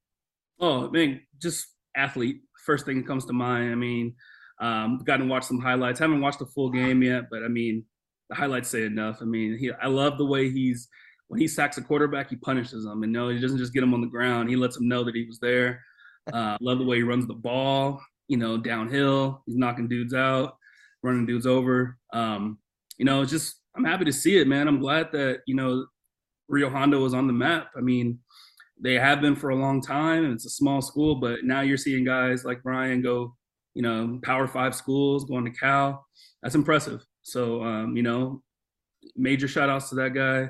Oh, man, just athlete. First thing that comes to mind. I mean, um, gotten to watch some highlights. Haven't watched the full game yet, but I mean, the highlights say enough. I mean, he, I love the way he's when he sacks a quarterback, he punishes them, and no, he doesn't just get him on the ground. He lets them know that he was there. Uh, love the way he runs the ball. You know, downhill, he's knocking dudes out, running dudes over. Um, you know, it's just I'm happy to see it, man. I'm glad that you know Rio Hondo is on the map. I mean, they have been for a long time, and it's a small school, but now you're seeing guys like Brian go, you know, Power Five schools, going to Cal. That's impressive. So, um, you know, major shout outs to that guy.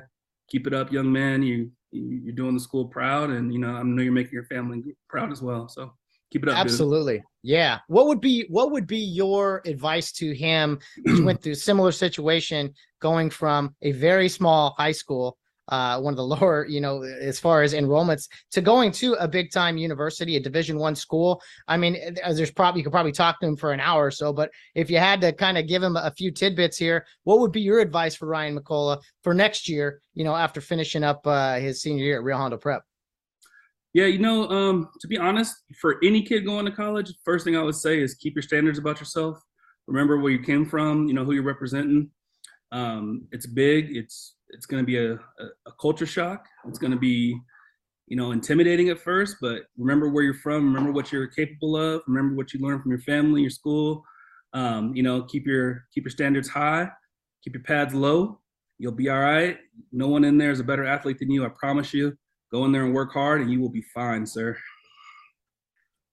Keep it up, young man. You you're doing the school proud, and you know, I know you're making your family proud as well. So keep it up. Absolutely. Dude. Yeah. What would be what would be your advice to him? He went through a similar situation going from a very small high school, uh, one of the lower, you know, as far as enrollments, to going to a big time university, a Division One school. I mean, there's probably you could probably talk to him for an hour or so, but if you had to kind of give him a few tidbits here, what would be your advice for Ryan McCullough for next year? You know, after finishing up uh, his senior year at Rio Hondo Prep. Yeah, you know, um, to be honest, for any kid going to college, first thing I would say is keep your standards about yourself. Remember where you came from, you know, who you're representing. Um, it's big. It's it's going to be a, a, a, culture shock. It's going to be, you know, intimidating at first. But remember where you're from. Remember what you're capable of. Remember what you learned from your family, your school. Um, you know, keep your keep your standards high. Keep your pads low. You'll be all right. No one in there is a better athlete than you. I promise you. Go in there and work hard, and you will be fine, sir.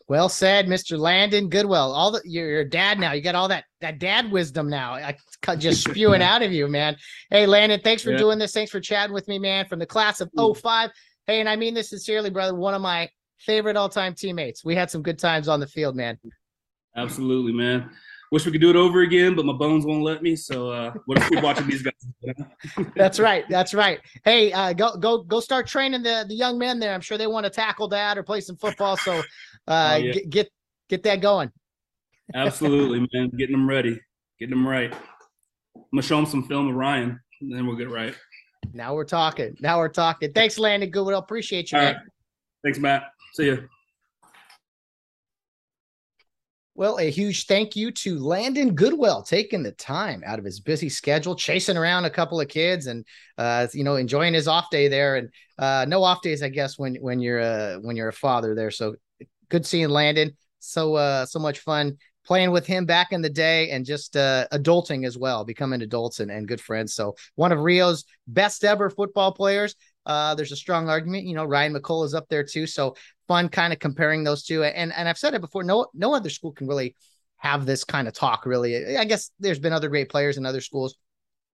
Well said, Mr. Landon Goodwell. All the you're, you're a dad now. You got all that that dad wisdom now. I just [laughs] spewing out of you, man. Hey, Landon, thanks for yeah. doing this. Thanks for chatting with me, man. From the class of 05. Hey, and I mean this sincerely, brother. One of my favorite all-time teammates. We had some good times on the field, man. Absolutely, man. Wish we could do it over again, but my bones won't let me. So uh, we'll just keep watching these guys. [laughs] That's right. That's right. Hey, uh, go go go start training the the young men there. I'm sure they want to tackle that or play some football. So uh, oh, yeah. get, get get that going. Absolutely, man. Getting them ready, getting them right. I'm gonna show them some film of Ryan, and then we'll get it right. Now we're talking. Now we're talking. Thanks, Landon Goodwell. Appreciate you. Right. Thanks, Matt. See you. Well, a huge thank you to Landon Goodwell taking the time out of his busy schedule, chasing around a couple of kids, and uh, you know enjoying his off day there. And uh, no off days, I guess, when when you're a when you're a father there. So good seeing Landon. So uh, so much fun playing with him back in the day, and just uh, adulting as well, becoming adults and, and good friends. So one of Rio's best ever football players. Uh, there's a strong argument, you know, Ryan McCullough is up there too. So fun kind of comparing those two. And and I've said it before, no no other school can really have this kind of talk. Really, I guess there's been other great players in other schools,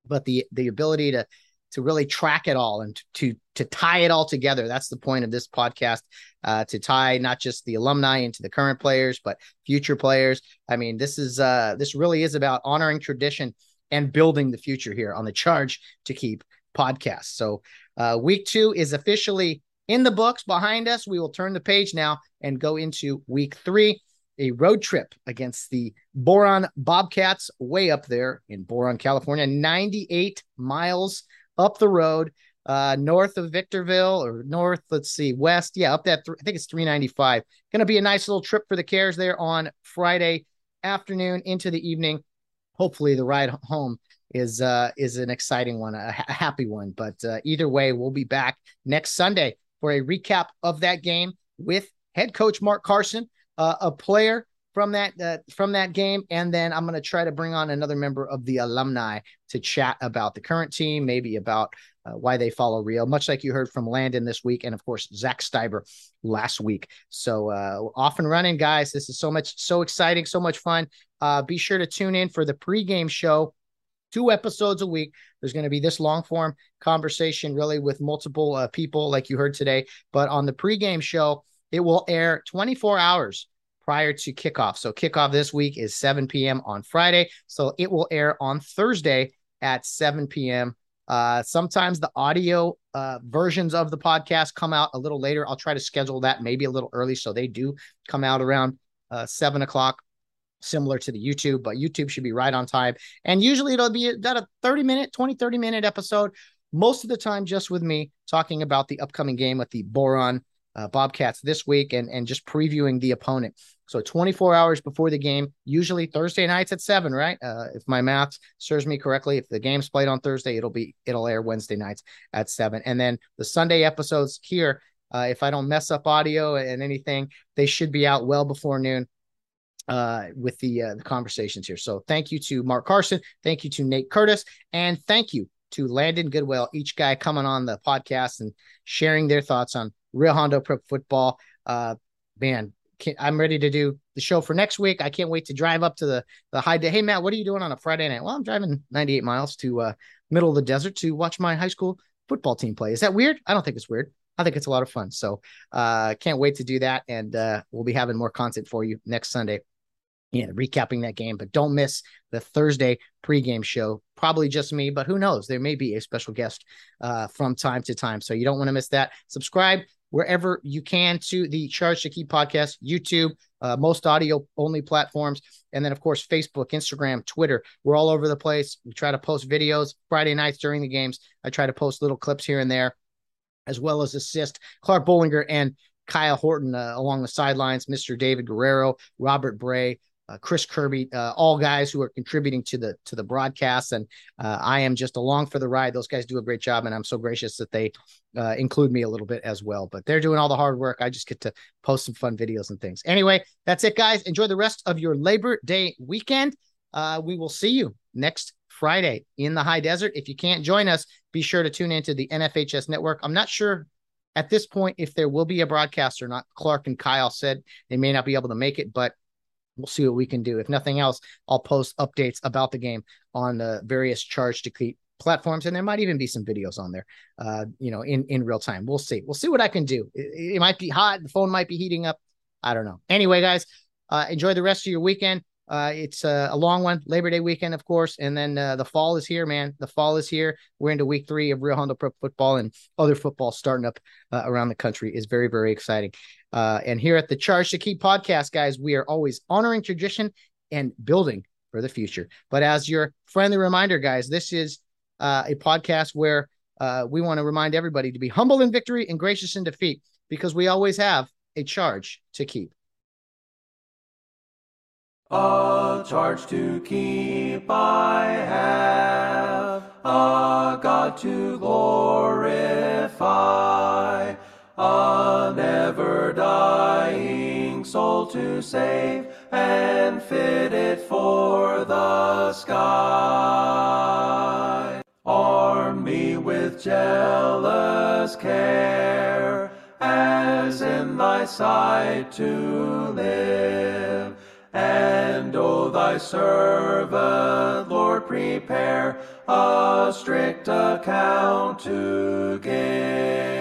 but the the ability to to really track it all and to to tie it all together. That's the point of this podcast. Uh, to tie not just the alumni into the current players, but future players. I mean, this is uh, this really is about honoring tradition and building the future here on the Charge to Keep podcast. So, uh, week two is officially in the books behind us. We will turn the page now and go into week three. a road trip against the Boron Bobcats way up there in Boron, California, 98 miles up the road, uh, north of Victorville or north, let's see, west. Yeah, up that, th- I think it's 395. Going to be a nice little trip for the Kares there on Friday afternoon into the evening. Hopefully, the ride home is uh is an exciting one, a, ha- happy one. But uh, either way, we'll be back next Sunday for a recap of that game with head coach Mark Carson, uh, a player from that uh, from that game, and then I'm going to try to bring on another member of the alumni to chat about the current team, maybe about uh, why they follow Rio, much like you heard from Landon this week, and of course Zach Steiber last week. So uh, off and running, guys. This is so much so exciting, so much fun. Uh, be sure to tune in for the pregame show two episodes a week. There's going to be this long form conversation, really, with multiple uh, people, like you heard today. But on the pregame show, it will air 24 hours prior to kickoff. So kickoff this week is 7 p.m. on Friday. So it will air on Thursday at 7 p.m. Uh, sometimes the audio uh, versions of the podcast come out a little later. I'll try to schedule that maybe a little early so they do come out around uh, seven o'clock similar to the YouTube, but YouTube should be right on time. And usually it'll be about a 30 minute, 20, 30 minute episode, most of the time just with me talking about the upcoming game with the Boron uh, Bobcats this week and, and just previewing the opponent. So 24 hours before the game, usually Thursday nights at seven, right? Uh, if my math serves me correctly, if the game's played on Thursday, it'll be it'll air Wednesday nights at seven, and then the Sunday episodes here. Uh, if I don't mess up audio and anything, they should be out well before noon uh, with the uh, the conversations here. So thank you to Mark Carson, thank you to Nate Curtis, and thank you to Landon Goodwell. Each guy coming on the podcast and sharing their thoughts on Rio Hondo Prep football. Uh, man, I'm ready to do the show for next week. I can't wait to drive up to the the high day. Hey Matt, what are you doing on a Friday night? Well, I'm driving 98 miles to uh, middle of the desert to watch my high school football team play. Is that weird? I don't think it's weird. I think it's a lot of fun. So uh can't wait to do that. And uh we'll be having more content for you next Sunday. Yeah, recapping that game, but don't miss the Thursday pregame show. Probably just me, but who knows? There may be a special guest uh, from time to time. So you don't want to miss that. Subscribe wherever you can to the Charge to Keep podcast, YouTube, uh, most audio only platforms, and then, of course, Facebook, Instagram, Twitter. We're all over the place. We try to post videos Friday nights during the games. I try to post little clips here and there, as well as assist Clark Bollinger and Kyle Horton uh, along the sidelines, Mr. David Guerrero, Robert Bray, uh, Chris Kirby, uh, all guys who are contributing to the to the broadcast, and uh, I am just along for the ride. Those guys do a great job, and I'm so gracious that they uh, include me a little bit as well. But they're doing all the hard work. I just get to post some fun videos and things. Anyway, that's it, guys. Enjoy the rest of your Labor Day weekend. Uh, we will see you next Friday in the high desert. If you can't join us, be sure to tune into the NFHS network. I'm not sure at this point if there will be a broadcast or not. Clark and Kyle said they may not be able to make it, but we'll see what we can do. If nothing else, I'll post updates about the game on the various charge keep platforms, and there might even be some videos on there, uh, you know, in in real time. We'll see. We'll see what I can do. It, it might be hot. The phone might be heating up. I don't know. Anyway, guys, uh, enjoy the rest of your weekend. Uh, it's uh, a long one, Labor Day weekend, of course, and then uh, the fall is here, man. The fall is here. We're into week three of Rio Hondo Prep football, and other football starting up uh, around the country is very, very exciting. Uh, and here at the Charge to Keep podcast, guys, we are always honoring tradition and building for the future. But as your friendly reminder, guys, this is uh, a podcast where uh we want to remind everybody to be humble in victory and gracious in defeat, because we always have a charge to keep. A charge to keep I have, a God to glorify, a never dying soul to save, and fit it for the sky. Arm me with jealous care, as in thy sight to live and O thy servant, Lord, prepare a strict account to give.